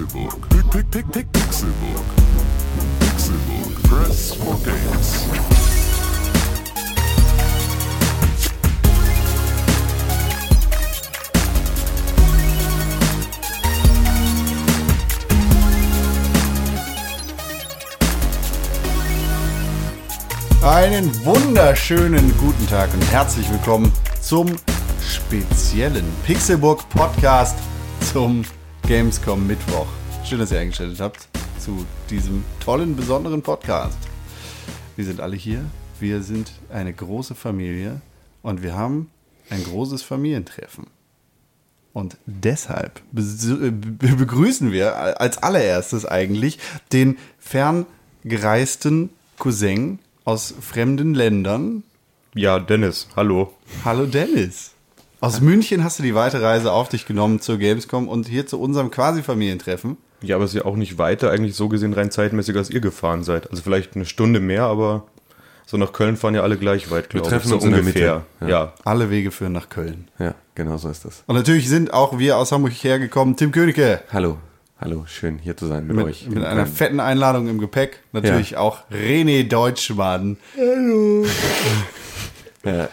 Pixelbook. Pick, pick, Pixelbook. Pixelbook. Press for games. Einen wunderschönen guten Tag und herzlich willkommen zum speziellen Pixelburg Podcast zum Gamescom Mittwoch. Schön, dass ihr eingeschaltet habt zu diesem tollen, besonderen Podcast. Wir sind alle hier. Wir sind eine große Familie und wir haben ein großes Familientreffen. Und deshalb äh, be- begrüßen wir als allererstes eigentlich den ferngereisten Cousin aus fremden Ländern. Ja, Dennis, hallo. Hallo Dennis. Aus München hast du die weite Reise auf dich genommen zur Gamescom und hier zu unserem quasi Familientreffen. Ja, aber es ist ja auch nicht weiter eigentlich so gesehen rein zeitmäßig, als ihr gefahren seid. Also vielleicht eine Stunde mehr, aber so nach Köln fahren ja alle gleich weit, glaube ich. treffen so uns in der ungefähr. Mitte. Ja. Alle Wege führen nach Köln. Ja, genau so ist das. Und natürlich sind auch wir aus Hamburg hergekommen. Tim Königke Hallo, hallo, schön hier zu sein mit, mit, euch. mit in einer Köln. fetten Einladung im Gepäck. Natürlich auch René Deutschmann. Ja.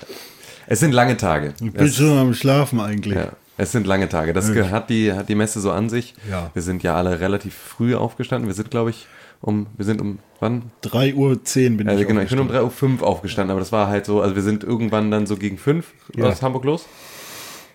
Es sind lange Tage. Ich bin Das, schon am Schlafen eigentlich. ja, es sind lange Tage. Das ge- hat die, hat die Messe so an sich. Ja. Wir sind ja alle relativ früh aufgestanden. Wir sind, glaube ich, um, wir sind um, wann? 3.10 Uhr bin Also ich genau, ich bin um aufgestanden. 3.05 Uhr aufgestanden, aber das war halt so, also wir sind irgendwann dann so gegen 5 aus Hamburg los.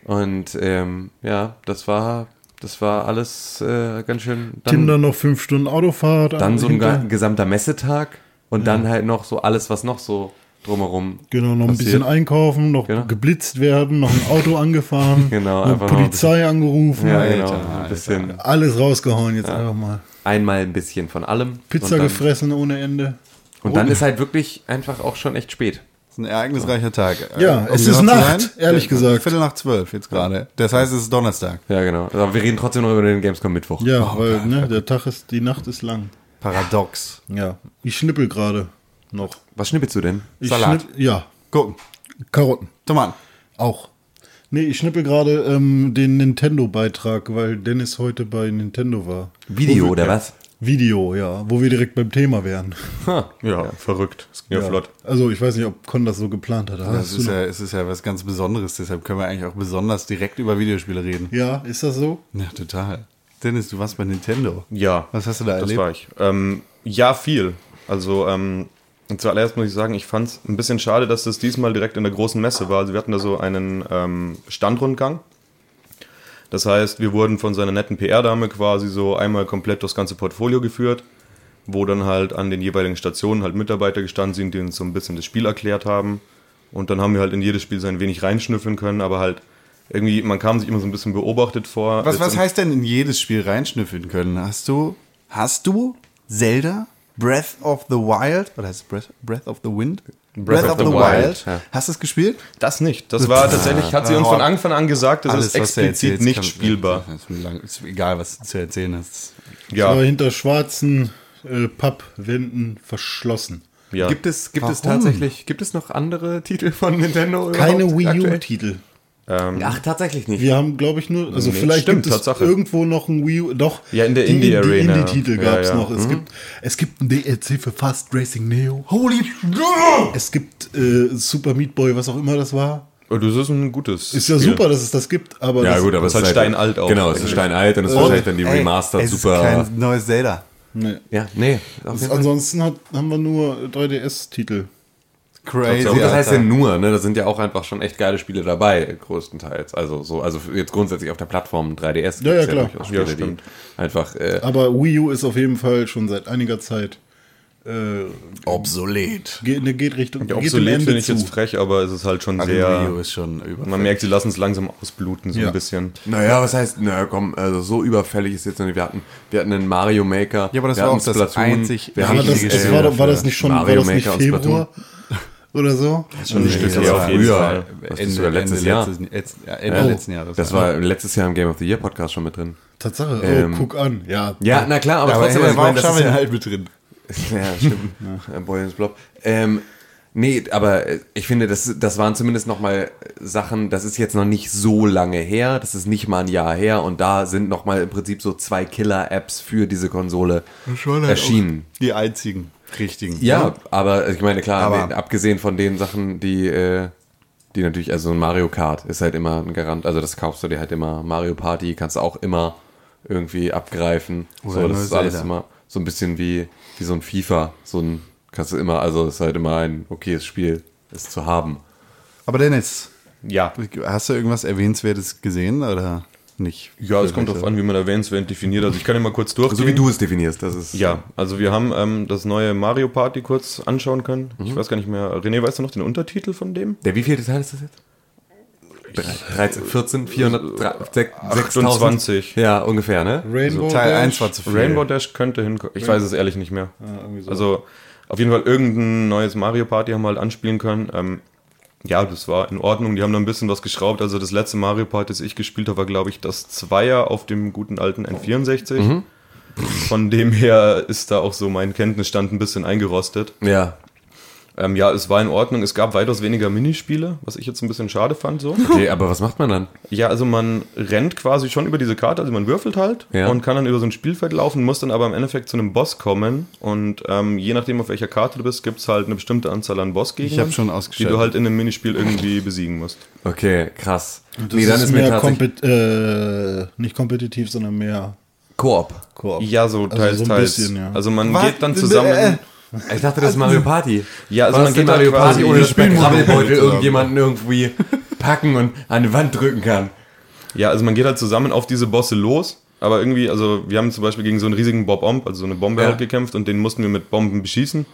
Und ähm, ja, das war, das war alles äh, ganz schön. Tim dann noch fünf Stunden Autofahrt. Dann so ein gesamter Messetag und dann halt noch so alles, was noch so drumherum. Genau, noch ein passiert. bisschen einkaufen, noch Genau. geblitzt werden, noch ein Auto angefahren, Genau, noch einfach noch ein Polizei angerufen, Ja, Alter, genau. Ein bisschen, alles rausgehauen jetzt einfach mal. einmal ein bisschen von allem. Pizza dann, gefressen ohne Ende. Und dann ist halt wirklich einfach auch schon echt spät. Das ist ein ereignisreicher Tag. Ja, Äh, es ist Nacht, ehrlich gesagt. Viertel nach zwölf jetzt gerade. Das heißt, es ist Donnerstag. Ja, genau. Aber wir reden trotzdem noch über den Gamescom Mittwoch. Ja, weil ne, der Tag ist, die Nacht ist lang. Paradox. Ja, ich schnippel gerade noch. Was schnippelst du denn? Ich Salat. schnipp- ja, Gucken. Karotten. Tomaten. Auch. Nee, ich schnippel gerade ähm, den Nintendo-Beitrag, weil Dennis heute bei Nintendo war. Video wir- oder was? Video, ja, wo wir direkt beim Thema wären. Ja, verrückt. Das ging ja, flott. Also ich weiß nicht, ob Con das so geplant hat. Das ist ja, es ist ja was ganz Besonderes, deshalb können wir eigentlich auch besonders direkt über Videospiele reden. ja, ist das so? Ja, total. Dennis, du warst bei Nintendo. Ja. Was hast du da Das erlebt? war ich. Ähm, ja, viel. Also, ähm, zuallererst muss ich sagen, ich fand es ein bisschen schade, dass das diesmal direkt in der großen Messe war. Also wir hatten da so einen ähm, Standrundgang. Das heißt, wir wurden von seiner netten PR-Dame quasi so einmal komplett das ganze Portfolio geführt, wo dann halt an den jeweiligen Stationen halt Mitarbeiter gestanden sind, die uns so ein bisschen das Spiel erklärt haben. Und dann haben wir halt in jedes Spiel so ein wenig reinschnüffeln können, aber halt irgendwie, man kam sich immer so ein bisschen beobachtet vor. Was, was heißt denn in jedes Spiel reinschnüffeln können? Hast du, hast du Zelda Breath of the Wild, oder heißt es Breath, Breath of the Wind? Breath of the Wild, ja. Hast du es gespielt? Das nicht. Das war tatsächlich, hat sie uns von Anfang an gesagt, das ist was du explizit nicht kann- spielbar. Ist, lang, ist egal, was du zu erzählen hast. Ja, Aber hinter schwarzen äh, Pappwänden verschlossen. ja. Gibt es, gibt es tatsächlich, gibt es noch andere Titel von Nintendo? Keine Wii aktuell? U-Titel. Ach, tatsächlich nicht. Wir haben, glaube ich, nur, also Nee, vielleicht stimmt, gibt es Tatsache. irgendwo noch ein Wii U, doch. Ja, in der die- Indie Arena. Die Indie-Titel Ja, gab es ja. Mhm. noch. Es, gibt, es gibt ein DLC für Fast Racing Neo. Holy Es gibt äh, Super Meat Boy, was auch immer das war. Oh, das ist ein gutes. Ist ja Spiel. super, dass es das gibt, aber Ja das, gut, aber ist es halt steinalt auch. Genau, es ist steinalt und es ist wahrscheinlich dann die Ey, Remastered es ist super. kein neues Zelda. nee. Ja, nee. Ansonsten hat, haben wir nur 3DS-Titel. Crazy. Und das heißt ja nur, ne? Da sind ja auch einfach schon echt geile Spiele dabei, größtenteils. Also so, also jetzt grundsätzlich auf der Plattform 3DS Ja, ja, klar. durchaus Spiele, Ja, stimmt. die einfach äh, Aber Wii U ist auf jeden Fall schon seit einiger Zeit äh, obsolet. geht, ne, geht Richtung Ja, obsolet finde ich zu. jetzt frech, aber es ist halt schon Also sehr. Wii U ist schon über. Man merkt, sie lassen es langsam ausbluten, so Ja. ein bisschen. Naja, was heißt, na komm, also so überfällig ist jetzt noch nicht. Wir hatten, wir hatten einen Mario Maker. Ja, aber das wir war auch das einzig wir haben das, das war, war das nicht schon Mario war das nicht Maker und Februar oder so? Schon ein Nee, Stück das war auf jeden früher. Fall. Was ist sogar letztes Jahr? Letztes, ja, Ende Ja. letzten Jahres. Das war letztes Jahr im Game of the Year Podcast schon mit drin. Tatsache, oh, Ähm, guck an. Ja, Ja, na klar, aber Ja, aber trotzdem, hey, also ich warum das schauen ist wir ja, den halt mit drin? Ja, stimmt. Ein Boy ins Blob. Ähm, Nee, aber äh, ich finde, das, das waren zumindest noch mal Sachen, das ist jetzt noch nicht so lange her, das ist nicht mal ein Jahr her und da sind noch mal im Prinzip so zwei Killer-Apps für diese Konsole erschienen. Die einzigen richtigen. Ja, aber ich meine, klar, Aber- nee, abgesehen von den Sachen, die, äh, die natürlich, also ein Mario Kart ist halt immer ein Garant, also das kaufst du dir halt immer. Mario Party kannst du auch immer irgendwie abgreifen. Oder so, das ist alles immer so ein bisschen wie, wie so ein FIFA. So ein, kannst du immer, also es ist halt immer ein okayes Spiel, es zu haben. Aber Dennis, Ja. hast du irgendwas Erwähnenswertes gesehen oder nicht? Ja, es kommt darauf an, wie man erwähnenswert definiert. Also ich kann ja mal kurz durchgehen. So wie du es definierst, das ist. Ja, also wir haben ähm, das neue Mario Party kurz anschauen können. Ich weiß gar nicht mehr. René, weißt du noch den Untertitel von dem? Der wievielte Teil ist das jetzt? 13, 14, 400, 6, 28. Ja, ungefähr, ne? Rainbow Teil Dash. 1 war zu viel. Rainbow Dash könnte hinkommen. Ich weiß es ehrlich nicht mehr. irgendwie so. Also auf jeden Fall irgendein neues Mario Party haben wir halt anspielen können. Ähm, ja, das war in Ordnung. Die haben da ein bisschen was geschraubt. Also das letzte Mario Party, das ich gespielt habe, war glaube ich das Zweier auf dem guten alten N64. Von dem her ist da auch so mein Kenntnisstand ein bisschen eingerostet. Ja. Ähm, ja, es war in Ordnung. Es gab weitaus weniger Minispiele, was ich jetzt ein bisschen schade fand. So. Okay, aber was macht man dann? Ja, also man rennt quasi schon über diese Karte, also man würfelt halt Ja. und kann dann über so ein Spielfeld laufen, muss dann aber im Endeffekt zu einem Boss kommen und ähm, je nachdem auf welcher Karte du bist, gibt's halt eine bestimmte Anzahl an Bossgegnern, Ich hab schon die du halt in einem Minispiel irgendwie besiegen musst. Okay, krass. Das nee, dann ist, ist, mehr kompet äh, nicht kompetitiv, sondern mehr Koop. Koop. Ja, so Also teils, so ein teils. bisschen, ja. Also man Was? geht dann zusammen. Äh, Ich dachte, das ist Mario Party. Ja, also War man geht Mario Party, ohne dass der Krabbelbeutel irgendjemanden irgendwie packen und an die Wand drücken kann. Ja, also man geht halt zusammen auf diese Bosse los. Aber irgendwie, also wir haben zum Beispiel gegen so einen riesigen Bob-Omb, also so eine Bombe Ja. halt gekämpft und den mussten wir mit Bomben beschießen.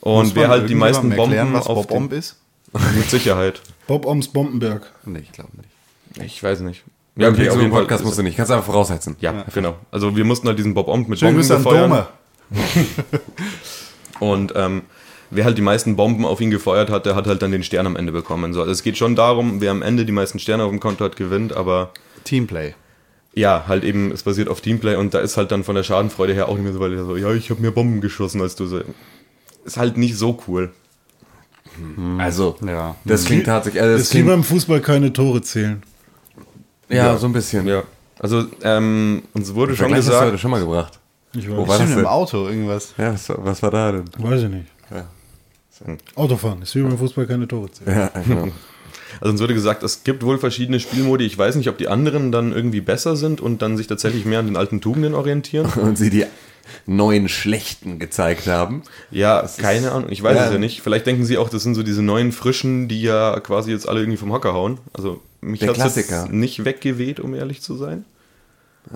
Und wer man halt die meisten Bomben erklären, was auf Bob Omb ist? mit Sicherheit. Bob Oms Bombenberg. Nee, ich glaube nicht. Ich weiß nicht. Ja, okay, auf so jeden einen Fall Podcast musst du nicht. Kannst du einfach voraussetzen. Ja, genau. Also wir mussten halt diesen Bob Omb mit Bomben befeuern. Dome. Und ähm, wer halt die meisten Bomben auf ihn gefeuert hat, der hat halt dann den Stern am Ende bekommen. So, also es geht schon darum, wer am Ende die meisten Sterne auf dem Konto hat, gewinnt. Aber Teamplay. ja, halt eben, es basiert auf Teamplay und da ist halt dann von der Schadenfreude her auch nicht mehr so, weil er so, ja, ich habe mir Bomben geschossen, als du so. Ist halt nicht so cool. Also, Ja. das klingt tatsächlich. Also das ist wie klingt, beim Fußball keine Tore zählen. ja, so ein bisschen. Ja. Also, ähm, uns wurde schon hast du heute gesagt, schon mal gebracht. Ich Wo weiß, war das Stimmt, im denn? Auto irgendwas. Ja, was, was war da denn? weiß ich nicht. Ja. Autofahren ist wie beim Fußball keine Tore zählen. Ja, genau. also uns wurde gesagt, es gibt wohl verschiedene Spielmodi. Ich weiß nicht, ob die anderen dann irgendwie besser sind und dann sich tatsächlich mehr an den alten Tugenden orientieren. Und sie die neuen Schlechten gezeigt haben. Ja, keine Ahnung. Ich weiß Ja. es ja nicht. Vielleicht denken sie auch, das sind so diese neuen Frischen, die ja quasi jetzt alle irgendwie vom Hocker hauen. Also mich Klassiker. jetzt nicht weggeweht, um ehrlich zu sein.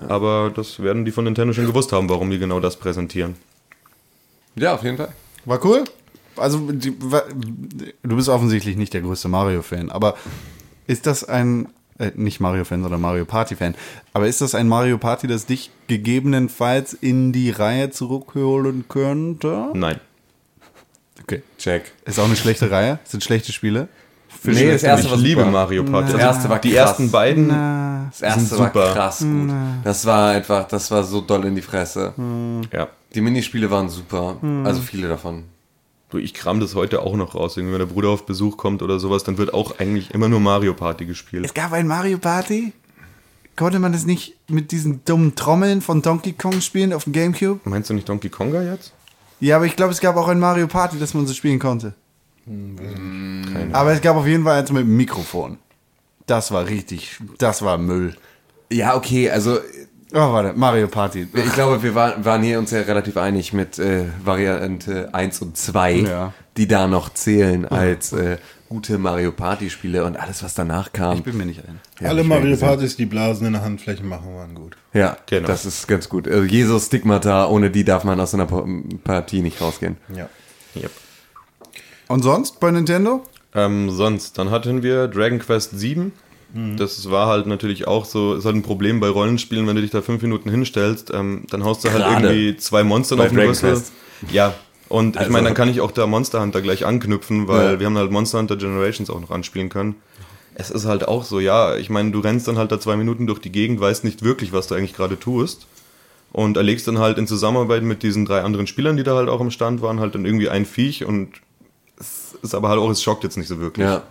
Aber das werden die von Nintendo schon gewusst haben, warum die genau das präsentieren. Ja, auf jeden Fall. War cool. Also, die, du bist offensichtlich nicht der größte Mario-Fan, aber ist das ein, äh, nicht Mario-Fan, sondern Mario Party-Fan, aber ist das ein Mario Party, das dich gegebenenfalls in die Reihe zurückholen könnte? Nein. Okay. Check. Ist auch eine schlechte Reihe? Sind schlechte Spiele? Für Nee, das erste ich war liebe super. Mario Party. Das erste war die krass. ersten beiden. Das erste Sind war super. krass gut. Das war einfach, das war so doll in die Fresse. Ja. Die Minispiele waren super. Also viele davon. Du, ich kram das heute auch noch raus. Irgendwie, wenn der Bruder auf Besuch kommt oder sowas, dann wird auch eigentlich immer nur Mario Party gespielt. Es gab ein Mario Party? Konnte man das nicht mit diesen dummen Trommeln von Donkey Kong spielen auf dem Gamecube? Meinst du nicht Donkey Konga jetzt? Ja, aber ich glaube, es gab auch ein Mario Party, das man so spielen konnte. Aber es gab auf jeden Fall eins mit dem Mikrofon. Das war richtig, das war Müll. Ja, okay, also Oh, warte, Mario Party. ich glaube, wir waren, waren hier uns ja relativ einig mit äh, Variante 1 und 2, Ja. die da noch zählen als äh, gute Mario Party Spiele und alles, was danach kam. Ich bin mir nicht ein. Ja, Alle Mario. Partys, die Blasen in der Handfläche machen, waren gut. Ja, Genau. das ist ganz gut. Also Jesus Stigmata, ohne die darf man aus einer Pa- Partie nicht rausgehen. Ja. Yep. Und sonst bei Nintendo? Ähm, sonst, dann hatten wir Dragon Quest 7. Das war halt natürlich auch so, ist halt ein Problem bei Rollenspielen, wenn du dich da fünf Minuten hinstellst, ähm, dann haust du halt Gerade irgendwie zwei Monster auf den Rüssel. Ja, und ich Also- meine, dann kann ich auch da Monster Hunter gleich anknüpfen, weil Ja. wir haben halt Monster Hunter Generations auch noch anspielen können. Es ist halt auch so, ja, ich meine, du rennst dann halt da zwei Minuten durch die Gegend, weißt nicht wirklich, was du eigentlich gerade tust. Und erlegst dann halt in Zusammenarbeit mit diesen drei anderen Spielern, die da halt auch im Stand waren, halt dann irgendwie ein Viech und ist aber halt auch, es schockt jetzt nicht so wirklich. Ja.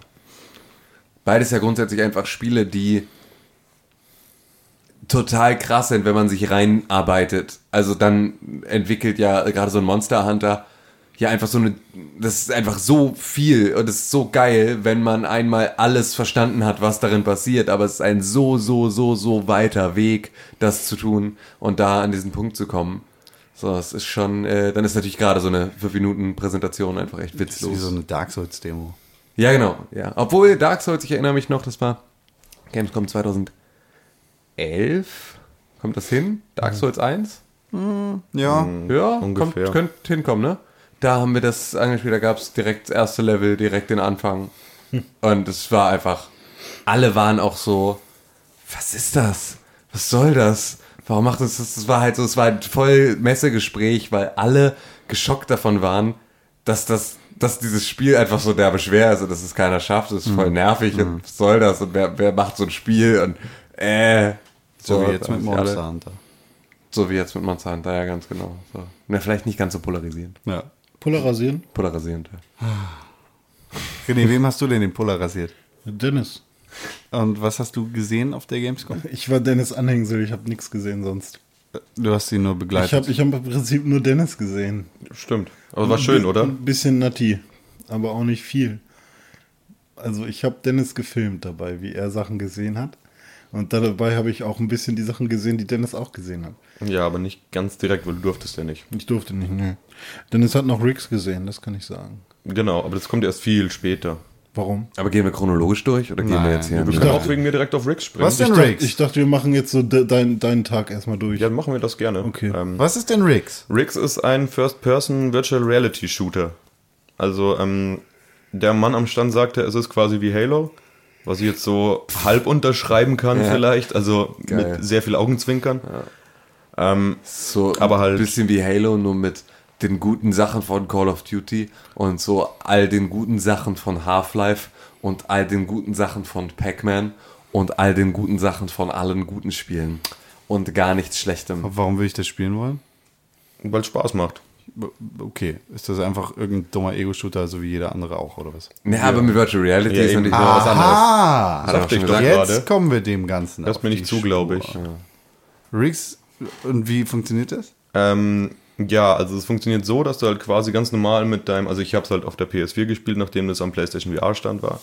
Beides ja grundsätzlich einfach Spiele, die total krass sind, wenn man sich reinarbeitet. Also dann entwickelt ja gerade so ein Monster Hunter ja einfach so eine, das ist einfach so viel und es ist so geil, wenn man einmal alles verstanden hat, was darin passiert, aber es ist ein so, so, so, so weiter Weg, das zu tun und da an diesen Punkt zu kommen. So, es ist schon, äh, dann ist natürlich gerade so eine 5 Minuten Präsentation einfach echt Das ist wie witzlos. so eine Dark Souls Demo. Ja, genau. Ja. Obwohl Dark Souls, ich erinnere mich noch, das war Gamescom 2011. Kommt das hin? Dark Souls 1? Ja, Ja, Ungefähr. kommt, könnte hinkommen, ne? Da haben wir das angespielt, da gab es direkt das erste Level, direkt den Anfang. Und es war einfach, alle waren auch so, was ist das? Was soll das? Warum macht uns das? Das war halt so, es war ein voll Messegespräch, weil alle geschockt davon waren, dass das, dass dieses Spiel einfach so derbe schwer ist und dass es keiner schafft. Es ist voll nervig und was soll das? Und wer, wer macht so ein Spiel? Und äh. so wie jetzt mit alle- Monster Hunter. So wie jetzt mit Monster Hunter, ja, ganz genau. So. Na, vielleicht nicht ganz so polarisierend. Ja. Polarisieren? Polarisierend. Ja. René, wem hast du denn den Puller rasiert? Dennis. Und was hast du gesehen auf der Gamescom? Ich war Dennis Anhängsel, ich habe nichts gesehen sonst. Du hast ihn nur Ich begleitet. habe ich hab im Prinzip nur Dennis gesehen. Stimmt. Aber war schön, oder? Ein bisschen Natti, aber auch nicht viel. Also ich habe Dennis gefilmt dabei, wie er Sachen gesehen hat. Und dabei habe ich auch ein bisschen die Sachen gesehen, die Dennis auch gesehen hat. Ja, aber nicht ganz direkt, weil du durftest ja nicht. Ich durfte nicht, ne. Dennis hat noch Riggs gesehen, das kann ich sagen. Genau, aber das kommt erst viel später. Warum? Aber gehen wir chronologisch durch oder gehen Nein, wir jetzt hier? Wir Ich können dachte- auch wegen mir direkt auf Riggs springen. Was denn Ich dachte, Riggs? ich dachte, wir machen jetzt so de dein, deinen Tag erstmal durch. Ja, dann machen wir das gerne. Okay. Ähm, Was ist denn Riggs? Riggs ist ein First-Person Virtual Reality Shooter. Also, ähm, der Mann am Stand sagte, es ist quasi wie Halo, was ich jetzt so halb unterschreiben kann Ja. vielleicht, also Geil. mit sehr viel Augenzwinkern. So Aber halt- ein bisschen wie Halo, nur mit den guten Sachen von Call of Duty und so all den guten Sachen von Half-Life und all den guten Sachen von Pac-Man und all den guten Sachen von allen guten Spielen. Und gar nichts Schlechtem. Warum will ich das spielen wollen? Weil es Spaß macht. Okay, ist das einfach irgendein dummer Ego-Shooter, so wie jeder andere auch, oder was? Ja, aber mit Virtual Reality Ja, ist natürlich noch was anderes. Ah, Sagte ich doch gesagt. gerade. jetzt kommen wir dem Ganzen. Mir nicht die zu, glaube ich. Spur. Riggs, und wie funktioniert das? Ähm, ja, also es funktioniert so, dass du halt quasi ganz normal mit deinem, also ich habe es halt auf der PS4 gespielt, nachdem das am PlayStation VR stand war.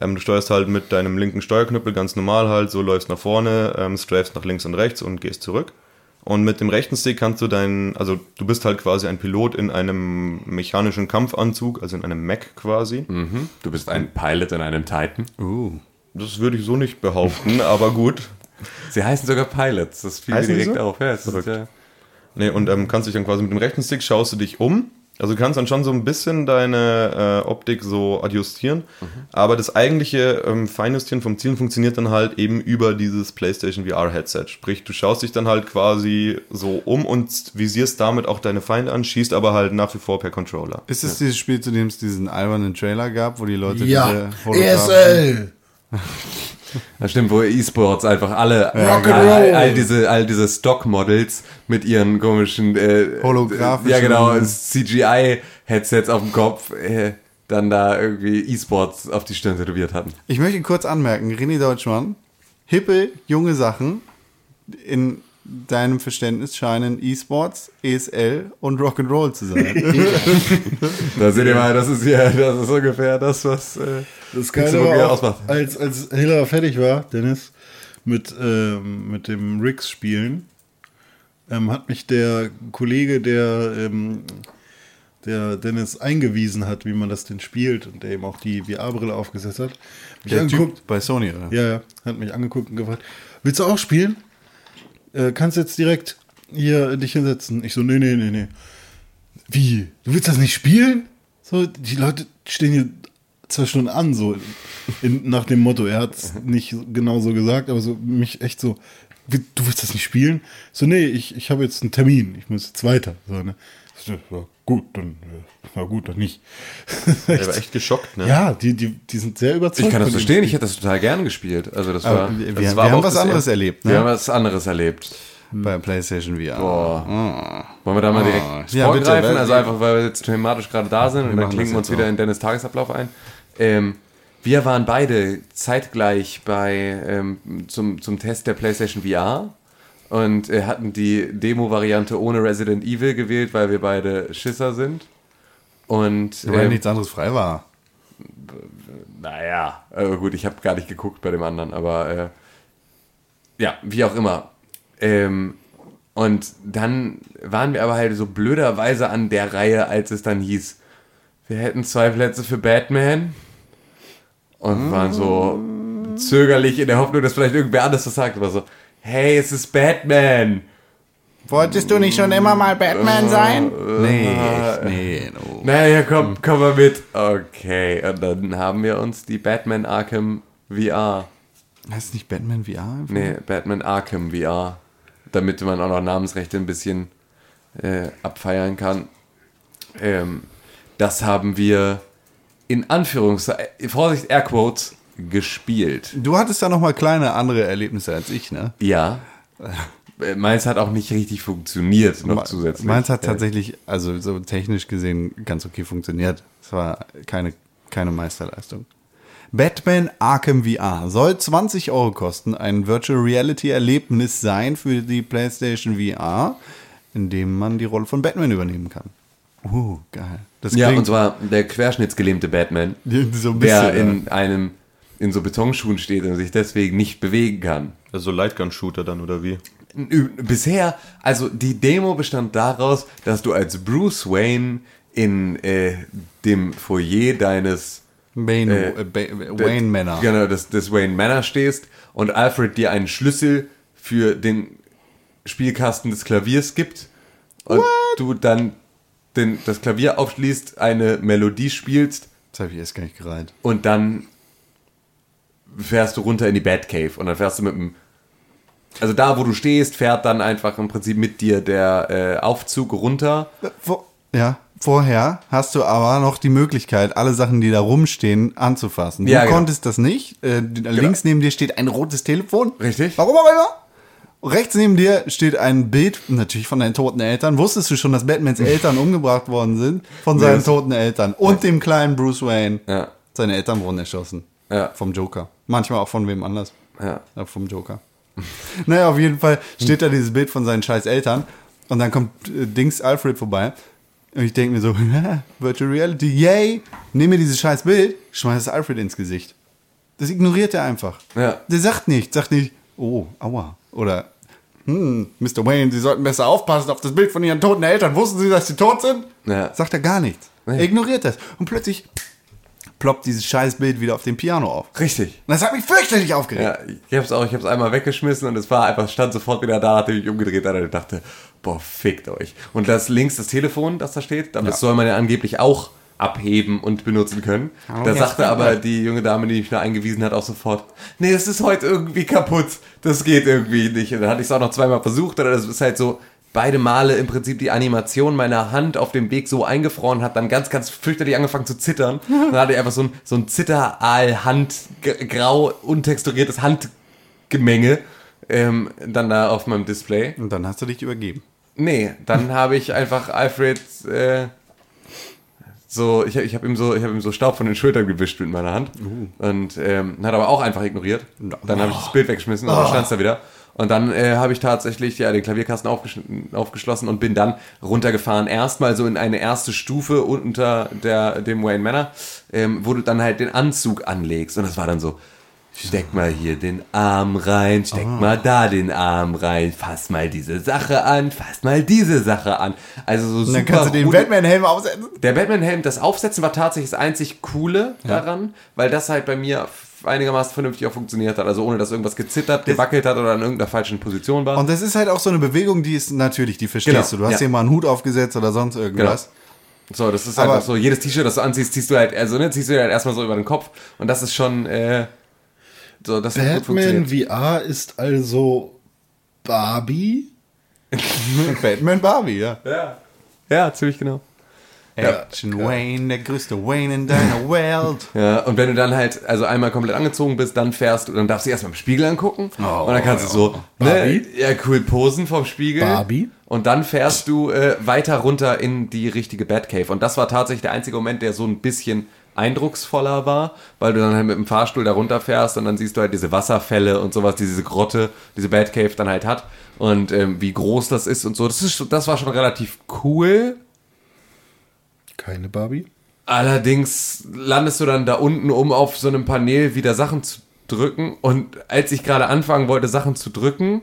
Ähm, du steuerst halt mit deinem linken Steuerknüppel ganz normal halt, so läufst nach vorne, ähm, strafst nach links und rechts und gehst zurück. Und mit dem rechten Stick kannst du deinen, also du bist halt quasi ein Pilot in einem mechanischen Kampfanzug, also in einem Mech quasi. Mhm. Du bist ein Pilot in einem Titan. Uh. Das würde ich so nicht behaupten, aber gut. Sie heißen sogar Pilots. Das fiel mir direkt so? auf. Ja, es ist, ja. Nee, und ähm, kannst dich dann quasi mit dem rechten Stick schaust du dich um. Also du kannst dann schon so ein bisschen deine äh, Optik so adjustieren. Aber das eigentliche ähm, Feinjustieren vom Zielen funktioniert dann halt eben über dieses PlayStation VR Headset. Sprich, du schaust dich dann halt quasi so um und visierst damit auch deine Feinde an, schießt aber halt nach wie vor per Controller. Ist es dieses Spiel, zu dem es diesen albernen Trailer gab, wo die Leute Ja, diese Holographen- ESL! Das stimmt, wo E-Sports einfach alle, Rock'n'Roll. all, all diese, all diese Stock-Models mit ihren komischen, äh, Holographischen- ja genau, CGI-Headsets auf dem Kopf, äh, dann da irgendwie E-Sports auf die Stirn tätowiert hatten. Ich möchte kurz anmerken, René Deutschmann, hippe, junge Sachen in deinem Verständnis scheinen E-Sports, ESL und Rock'n'Roll zu sein. Da seht ihr mal, das ist ja, das ist ungefähr das, was, äh, Das Geile war auch, ausmacht. als, als Hiller fertig war, Dennis, mit, ähm, mit dem Riggs-Spielen, ähm, hat mich der Kollege, der, ähm, der Dennis eingewiesen hat, wie man das denn spielt und der eben auch die VR-Brille aufgesetzt hat, mich Der angeguckt. Typ bei Sony, oder? Ja, ja, hat mich angeguckt und gefragt, willst du auch spielen? Äh, kannst jetzt direkt hier dich hinsetzen. Ich so, nee, nee, nee, nee. Wie? Du willst das nicht spielen? So, die Leute stehen hier zwei Stunden an, so in, nach dem Motto. Er hat es nicht genau so gesagt, aber so mich echt so, du willst das nicht spielen? So, nee, ich, ich habe jetzt einen Termin, ich muss jetzt weiter. So, ne? So, gut, dann, äh, na gut, dann nicht. Der war echt geschockt, ne? ja, die, die, die sind sehr überzeugt. ich kann das verstehen, ich hätte das total gern gespielt. Also das Aber war, wir, das wir, war wir haben was anderes er- erlebt. wir haben Ne? was anderes erlebt. bei PlayStation VR. Boah. Wollen wir da mal direkt Oh. Ja, bitte, also einfach, weil wir jetzt thematisch gerade da sind und dann klinken wir uns wieder auch. in Dennis Tagesablauf ein. Ähm, wir waren beide zeitgleich bei ähm, zum, zum Test der PlayStation VR und äh, hatten die Demo-Variante ohne Resident Evil gewählt, weil wir beide Schisser sind. Und Weil ähm, nichts anderes frei war. naja, äh, gut, ich habe gar nicht geguckt bei dem anderen, aber äh, ja, wie auch immer. Ähm, und dann waren wir aber halt so blöderweise an der Reihe, als es dann hieß, wir hätten zwei Plätze für Batman und waren so zögerlich in der Hoffnung, dass vielleicht irgendwer anders das sagt, aber so, hey, es ist Batman. Wolltest du nicht schon immer mal Batman sein? Nee, echt, nee. No. Naja, komm, komm mal mit. Okay, und dann haben wir uns die Batman Arkham VR Heißt es nicht Batman VR? einfach? Nee, Batman Arkham VR. Damit man auch noch Namensrechte ein bisschen äh, abfeiern kann. Ähm, das haben wir in Anführungszeichen, Vorsicht, Airquotes, gespielt. Du hattest da noch mal kleine andere Erlebnisse als ich, ne? Ja. Äh, Meins hat auch nicht richtig funktioniert, noch zusätzlich. Meins hat tatsächlich, also so technisch gesehen, ganz okay funktioniert. Es war keine, keine Meisterleistung. Batman Arkham VR soll 20 Euro kosten, ein Virtual Reality Erlebnis sein für die PlayStation VR, in dem man die Rolle von Batman übernehmen kann. Uh, geil. Das Ja, und zwar der querschnittsgelähmte Batman, so ein bisschen. der ja. in einem in so Betonschuhen steht und sich deswegen nicht bewegen kann. Also Lightgun-Shooter dann oder wie? Bisher, also die Demo bestand daraus, dass du als Bruce Wayne in äh, dem Foyer deines Bane, äh, äh, Wayne Manor. Genau, des, des Wayne Manor stehst und Alfred dir einen Schlüssel für den Spielkasten des Klaviers gibt und du dann den, das Klavier aufschließt, eine Melodie spielst Das habe ich erst gar nicht gereiht. und dann fährst du runter in die Batcave und dann fährst du mit dem also da, wo du stehst, fährt dann einfach im Prinzip mit dir der äh, Aufzug runter. Ja, vorher hast du aber noch die Möglichkeit, alle Sachen, die da rumstehen, anzufassen. Du Ja, genau. konntest das nicht. Äh, Links neben dir steht ein rotes Telefon. Richtig. Warum auch immer. Rechts neben dir steht ein Bild, natürlich von deinen toten Eltern. Wusstest du schon, dass Batmans Eltern umgebracht worden sind? Von seinen das- toten Eltern. Und dem kleinen Bruce Wayne. Ja. Seine Eltern wurden erschossen. Ja. Vom Joker. Manchmal auch von wem anders. Ja. Ja, vom Joker. naja, auf jeden Fall steht da dieses Bild von seinen scheiß Eltern und dann kommt äh, Dings Alfred vorbei und ich denke mir so, Virtual Reality, yay, nehme mir dieses scheiß Bild, schmeiß es Alfred ins Gesicht. Das ignoriert er einfach. Ja. Der sagt nicht, sagt nicht, oh, aua. Oder, hm, Mr. Wayne, Sie sollten besser aufpassen auf das Bild von Ihren toten Eltern. Wussten Sie, dass sie tot sind? Ja. Sagt er gar nichts. Nee. Er ignoriert das. Und plötzlich ploppt dieses scheiß Bild wieder auf dem Piano auf. Richtig. Und das hat mich fürchterlich aufgeregt. Ja, ich hab's auch, ich hab's einmal weggeschmissen und es war einfach, stand sofort wieder da, nachdem ich umgedreht hatte und dachte, boah, fickt euch. Und das links das Telefon, das da steht, das soll man ja angeblich auch abheben und benutzen können. da ja, sagte aber die junge Dame, die mich da eingewiesen hat, auch sofort, nee, es ist heute irgendwie kaputt. Das geht irgendwie nicht. Und dann hatte ich es auch noch zweimal versucht, aber das ist halt so, beide Male im Prinzip die Animation meiner Hand auf dem Weg so eingefroren hat, dann ganz, ganz fürchterlich angefangen zu zittern. Dann hatte ich einfach so ein, so ein Zitteraal-Hand, grau, untexturiertes Handgemenge ähm, dann da auf meinem Display. Und dann hast du dich übergeben. Nee, dann habe ich einfach Alfred äh, so, ich, ich habe ihm so, ich habe ihm so Staub von den Schultern gewischt mit meiner Hand und ähm, hat aber auch einfach ignoriert. Dann habe ich das Bild weggeschmissen und dann stand es da wieder. Und dann äh, habe ich tatsächlich ja den Klavierkasten aufgesch- aufgeschlossen und bin dann runtergefahren. Erstmal so in eine erste Stufe unter der, dem Wayne Manor, ähm, wo du dann halt den Anzug anlegst. Und das war dann so, steck mal hier den Arm rein, steck mal da den Arm rein, fass mal diese Sache an, fass mal diese Sache an. Also so Und super dann kannst du den Batman-Helm aufsetzen. der Batman-Helm, das Aufsetzen war tatsächlich das einzig Coole daran, weil das halt bei mir einigermaßen vernünftig auch funktioniert hat. Also ohne, dass irgendwas gezittert, gewackelt hat oder in irgendeiner falschen Position war. Und das ist halt auch so eine Bewegung, die ist natürlich, die verstehst Genau, du. Du hast ja. dir mal einen Hut aufgesetzt oder sonst irgendwas. so, das ist Aber- einfach so, jedes T-Shirt, das du anziehst, ziehst du halt, also ne, ziehst du dir halt erstmal so über den Kopf. Und das ist schon, äh, so, das hat gut Batman funktioniert. VR ist also Barbie? Batman Barbie, ja. Ja. Ja, ziemlich genau. Action Wayne, der größte Wayne in deiner Welt. Ja, und wenn du dann halt, also einmal komplett angezogen bist, dann fährst du, dann darfst du erstmal im Spiegel angucken. Oh, und dann kannst du so, ne, ja, cool posen vom Spiegel. Barbie? Und dann fährst du äh, weiter runter in die richtige Batcave. Und das war tatsächlich der einzige Moment, der so ein bisschen eindrucksvoller war, weil du dann halt mit dem Fahrstuhl da runterfährst und dann siehst du halt diese Wasserfälle und sowas, die diese Grotte, diese Batcave dann halt hat und ähm, wie groß das ist und so. Das, ist, das war schon relativ cool. Keine Barbie? Allerdings landest du dann da unten, um auf so einem Panel wieder Sachen zu drücken. Und als ich gerade anfangen wollte, Sachen zu drücken,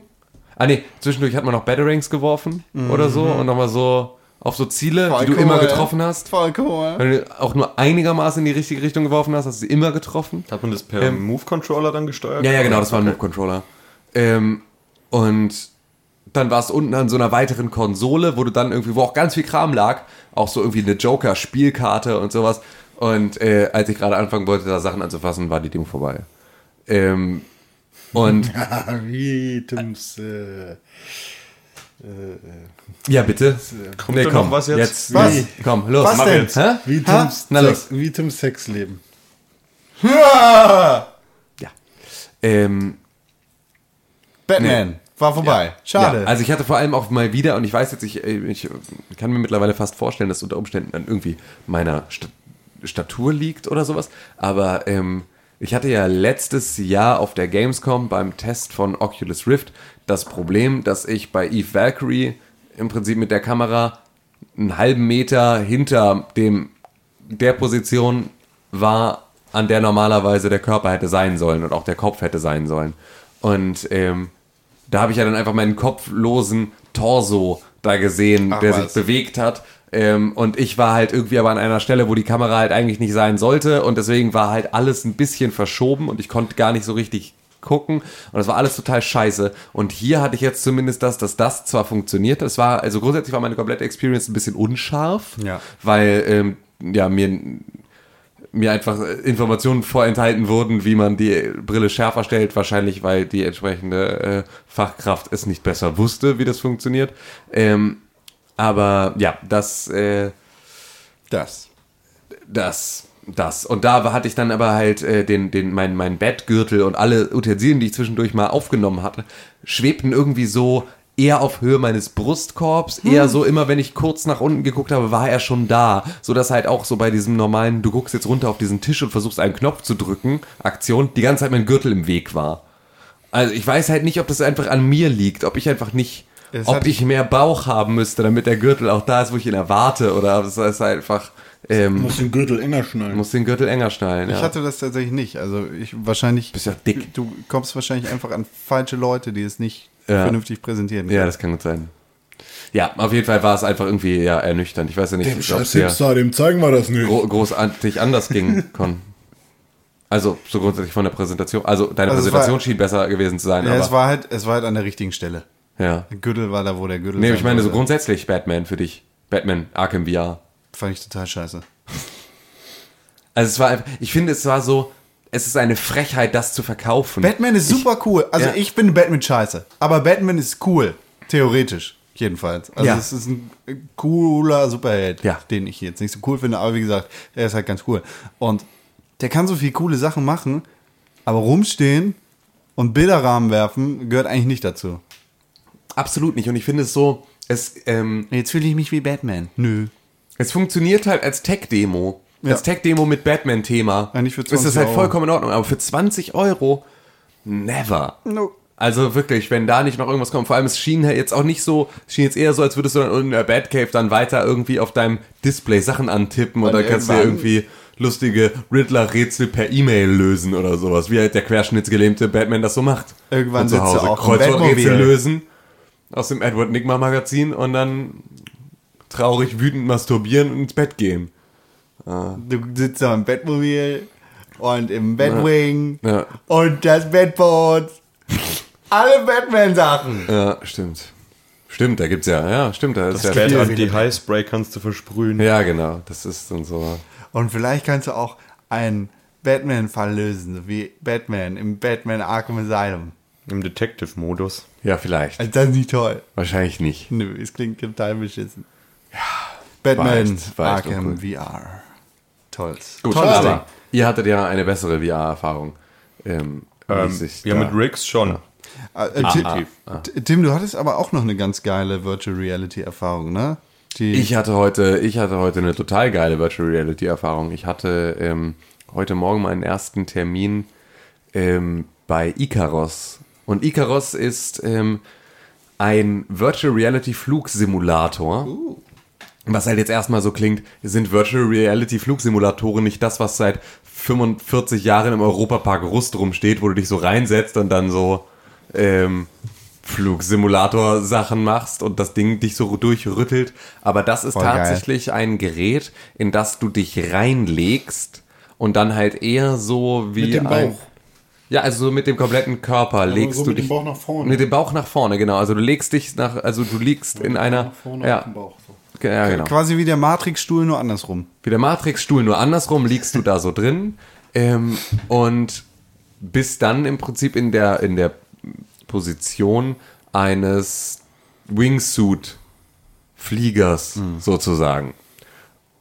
ah nee, zwischendurch hat man noch Batarangs geworfen oder so und nochmal so auf so Ziele, die du immer getroffen hast. Voll cool. Wenn du auch nur einigermaßen in die richtige Richtung geworfen hast, hast du sie immer getroffen. Hat man das per Ähm, Move-Controller dann gesteuert? Ja, ja, genau, das war ein Move-Controller. Ähm, und dann war es unten an so einer weiteren Konsole, wo du dann irgendwie, wo auch ganz viel Kram lag, auch so irgendwie eine Joker-Spielkarte und sowas. Und äh, als ich gerade anfangen wollte, da Sachen anzufassen, war die Demo vorbei. Ähm, und Ah, wie Tims. Äh, ja, bitte. Kommt da noch was jetzt? Was? Komm, los. Was mach denn? jetzt. Hä? wie? Tims, Na Sex, los. wie Tims Sexleben. Ja! Ja. Ähm, Batman. War vorbei. Schade. Ja, also ich hatte vor allem auch mal wieder, und ich weiß jetzt, ich, ich kann mir mittlerweile fast vorstellen, dass es unter Umständen an irgendwie meiner Sta Statur liegt oder sowas. Aber ähm, ich hatte ja letztes Jahr auf der Gamescom beim Test von Oculus Rift das Problem, dass ich bei Eve Valkyrie im Prinzip mit der Kamera einen halben Meter hinter dem der Position war, an der normalerweise der Körper hätte sein sollen und auch der Kopf hätte sein sollen. Und ähm, da habe ich ja dann einfach meinen kopflosen Torso da gesehen, Ach der was. sich bewegt hat. Ähm, und ich war halt irgendwie aber an einer Stelle, wo die Kamera halt eigentlich nicht sein sollte. Und deswegen war halt alles ein bisschen verschoben und ich konnte gar nicht so richtig gucken. Und das war alles total scheiße. Und hier hatte ich jetzt zumindest das, dass das zwar funktioniert. Das war, also grundsätzlich war meine komplette Experience ein bisschen unscharf. Ja. Weil, ähm, ja, mir mir einfach Informationen vorenthalten wurden, wie man die Brille schärfer stellt, wahrscheinlich weil die entsprechende äh, Fachkraft es nicht besser wusste, wie das funktioniert. Ähm, aber ja, das, äh, das. das, das. Und da hatte ich dann aber halt äh, den, den, mein, mein Bettgürtel und alle Utensilien, die ich zwischendurch mal aufgenommen hatte, schwebten irgendwie so eher auf Höhe meines Brustkorbs, eher so immer, wenn ich kurz nach unten geguckt habe, war er schon da, so dass halt auch so bei diesem normalen, du guckst jetzt runter auf diesen Tisch und versuchst einen Knopf zu drücken, Aktion, die ganze Zeit mein Gürtel im Weg war. Also ich weiß halt nicht, ob das einfach an mir liegt, ob ich einfach nicht, Es ob ich mehr Bauch haben müsste, damit der Gürtel auch da ist, wo ich ihn erwarte, oder es ist einfach, ähm, Muss den Gürtel enger schnallen. muss den Gürtel enger schnallen. Ich Ja. hatte das tatsächlich nicht. Also ich wahrscheinlich. Bist ja dick. Du kommst wahrscheinlich einfach an falsche Leute, die es nicht Ja. vernünftig präsentieren. ja, das kann gut sein. Ja, auf jeden Fall war es einfach irgendwie ja, ernüchternd. Ich weiß ja nicht, Dem ob Hipster, dem zeigen wir das nicht. gro großartig anders ging, Con. Also, so grundsätzlich von der Präsentation. Also, deine Also Präsentation war- schien besser gewesen zu sein, Ja, aber. es war halt, es war halt an der richtigen Stelle. ja. Der Gürtel war da, wo der Gürtel Nee, ich meine so grundsätzlich Batman für dich. Batman, Arkham VR. Fand ich total scheiße. Also, es war einfach, ich finde, es war so, es ist eine Frechheit, das zu verkaufen. Batman ist super cool. Also Ja. ich finde Batman scheiße. Aber Batman ist cool. Theoretisch. Jedenfalls. Also Ja. es ist ein cooler Superheld, Ja. den ich jetzt nicht so cool finde, aber wie gesagt, er ist halt ganz cool. Und der kann so viel coole Sachen machen, aber rumstehen und Bilderrahmen werfen gehört eigentlich nicht dazu. Absolut nicht. Und ich finde es so, es, ähm, Jetzt fühle ich mich wie Batman. Nö. Es funktioniert halt als Tech-Demo. Ja. Als Tech-Demo mit Batman-Thema. Eigentlich für ist das 20 halt Euro. vollkommen in Ordnung. Aber für 20 Euro, never. No. Also wirklich, wenn da nicht noch irgendwas kommt. Vor allem, es schien halt jetzt auch nicht so, es schien jetzt eher so, als würdest du dann in der Batcave dann weiter irgendwie auf deinem Display Sachen antippen und Weil dann kannst du dir irgendwie lustige Riddler-Rätsel per E-Mail lösen oder sowas. Wie halt der querschnittsgelähmte Batman das so macht. Irgendwann und zu Hause auch Kreuzworträtsel lösen aus dem Edward Nigma Magazin und dann traurig wütend masturbieren und ins Bett gehen. Du sitzt da im Bettmobil und im Batwing Ja. und das Bettboot. Alle Batman-Sachen. Ja, stimmt. Stimmt, da gibt's ja, ja, stimmt, da ist ja Bad viel- Anti-High-Spray kannst du versprühen. Ja, genau, das ist dann so. Und vielleicht kannst du auch einen Batman-Fall lösen, so wie Batman im Batman Arkham Asylum. Im Detective-Modus. Ja, vielleicht. Also das ist nicht toll. Wahrscheinlich nicht. Nö, es klingt total beschissen. Batman echt- war echt Arkham. VR. Toll. Gut, Tolles aber ihr hattet ja eine bessere VR-Erfahrung. Ähm, Ähm, ja, da- mit Riggs schon. Ding. Äh, Tim, ah. T- Tim, du hattest aber auch noch eine ganz geile Virtual Reality Erfahrung, ne? Die, Ich hatte heute, ich hatte heute eine total geile Virtual Reality Erfahrung. Ich hatte ähm, heute Morgen meinen ersten Termin ähm, bei Icaros. Und Icaros ist ähm, ein Virtual Reality Flugsimulator. Was halt jetzt erstmal so klingt, sind Virtual Reality Flugsimulatoren nicht das, was seit 45 Jahren im Europapark Rust rumsteht, wo du dich so reinsetzt und dann so ähm, Flugsimulator-Sachen machst und das Ding dich so durchrüttelt. Aber das ist Voll geil. tatsächlich ein Gerät, in das du dich reinlegst und dann halt eher so wie Mit dem ein, Bauch. ja, also so mit dem kompletten Körper legst so du mit dem dich Bauch nach vorne. Mit dem Bauch nach vorne, genau. Also du legst dich nach, also du liegst in einer, Nach vorne ja, auf dem Bauch. Ja, genau. Quasi wie der Matrix-Stuhl, nur andersrum. Wie der Matrix-Stuhl, nur andersrum liegst du da so drin ähm, und bist dann im Prinzip in der, in der Position eines Wingsuit-Fliegers sozusagen.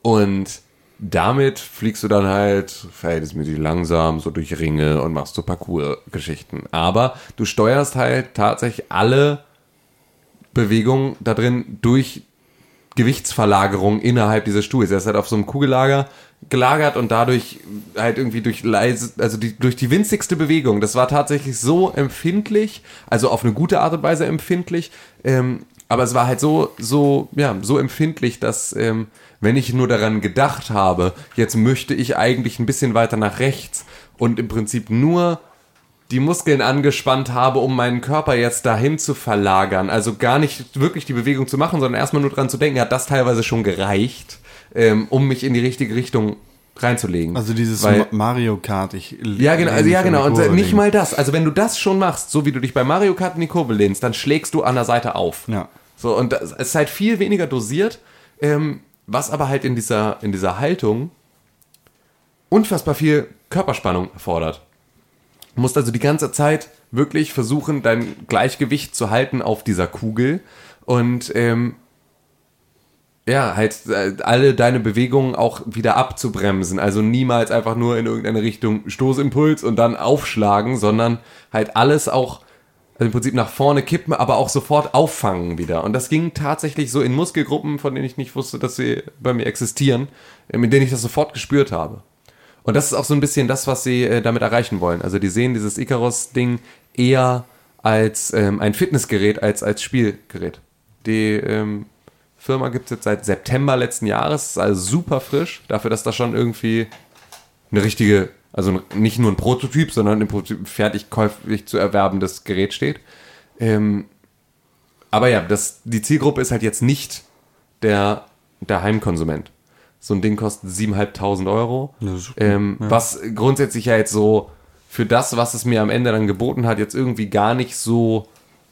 Und damit fliegst du dann halt verhältnismäßig langsam so durch Ringe und machst so Parcours-Geschichten. Aber du steuerst halt tatsächlich alle Bewegungen da drin durch Gewichtsverlagerung innerhalb dieses Stuhls. Er ist halt auf so einem Kugellager gelagert und dadurch halt irgendwie durch leise, also die, durch die winzigste Bewegung. Das war tatsächlich so empfindlich, also auf eine gute Art und Weise empfindlich. Ähm, aber es war halt so, so, ja, so empfindlich, dass ähm, wenn ich nur daran gedacht habe, jetzt möchte ich eigentlich ein bisschen weiter nach rechts und im Prinzip nur die Muskeln angespannt habe, um meinen Körper jetzt dahin zu verlagern. Also gar nicht wirklich die Bewegung zu machen, sondern erstmal nur dran zu denken, hat das teilweise schon gereicht, ähm, um mich in die richtige Richtung reinzulegen. Also dieses Weil- Ma- Mario Kart. Ich ja, genau, also, ja, genau. Und nicht mal. das. Also wenn du das schon machst, so wie du dich bei Mario Kart in die Kurve lehnst, dann schlägst du an der Seite auf. Ja. So, und das ist halt viel weniger dosiert, ähm, was aber halt in dieser, in dieser Haltung unfassbar viel Körperspannung erfordert. Du musst also die ganze Zeit wirklich versuchen, dein Gleichgewicht zu halten auf dieser Kugel und ähm, ja, halt äh, alle deine Bewegungen auch wieder abzubremsen. Also niemals einfach nur in irgendeine Richtung Stoßimpuls und dann aufschlagen, sondern halt alles auch also im Prinzip nach vorne kippen, aber auch sofort auffangen wieder. Und das ging tatsächlich so in Muskelgruppen, von denen ich nicht wusste, dass sie bei mir existieren, äh, mit denen ich das sofort gespürt habe. Und das ist auch so ein bisschen das, was sie äh, damit erreichen wollen. Also die sehen dieses Icarus-Ding eher als ähm, ein Fitnessgerät als als Spielgerät. Die ähm, Firma gibt es jetzt seit September letzten Jahres, ist also super frisch, dafür, dass da schon irgendwie eine richtige, also nicht nur ein Prototyp, sondern im Prinzip fertig käuflich zu erwerbendes Gerät steht. Ähm, aber ja, das, die Zielgruppe ist halt jetzt nicht der, der Heimkonsument. So ein Ding kostet 7.500 Euro. ähm, Was grundsätzlich ja jetzt so für das, was es mir am Ende dann geboten hat, jetzt irgendwie gar nicht so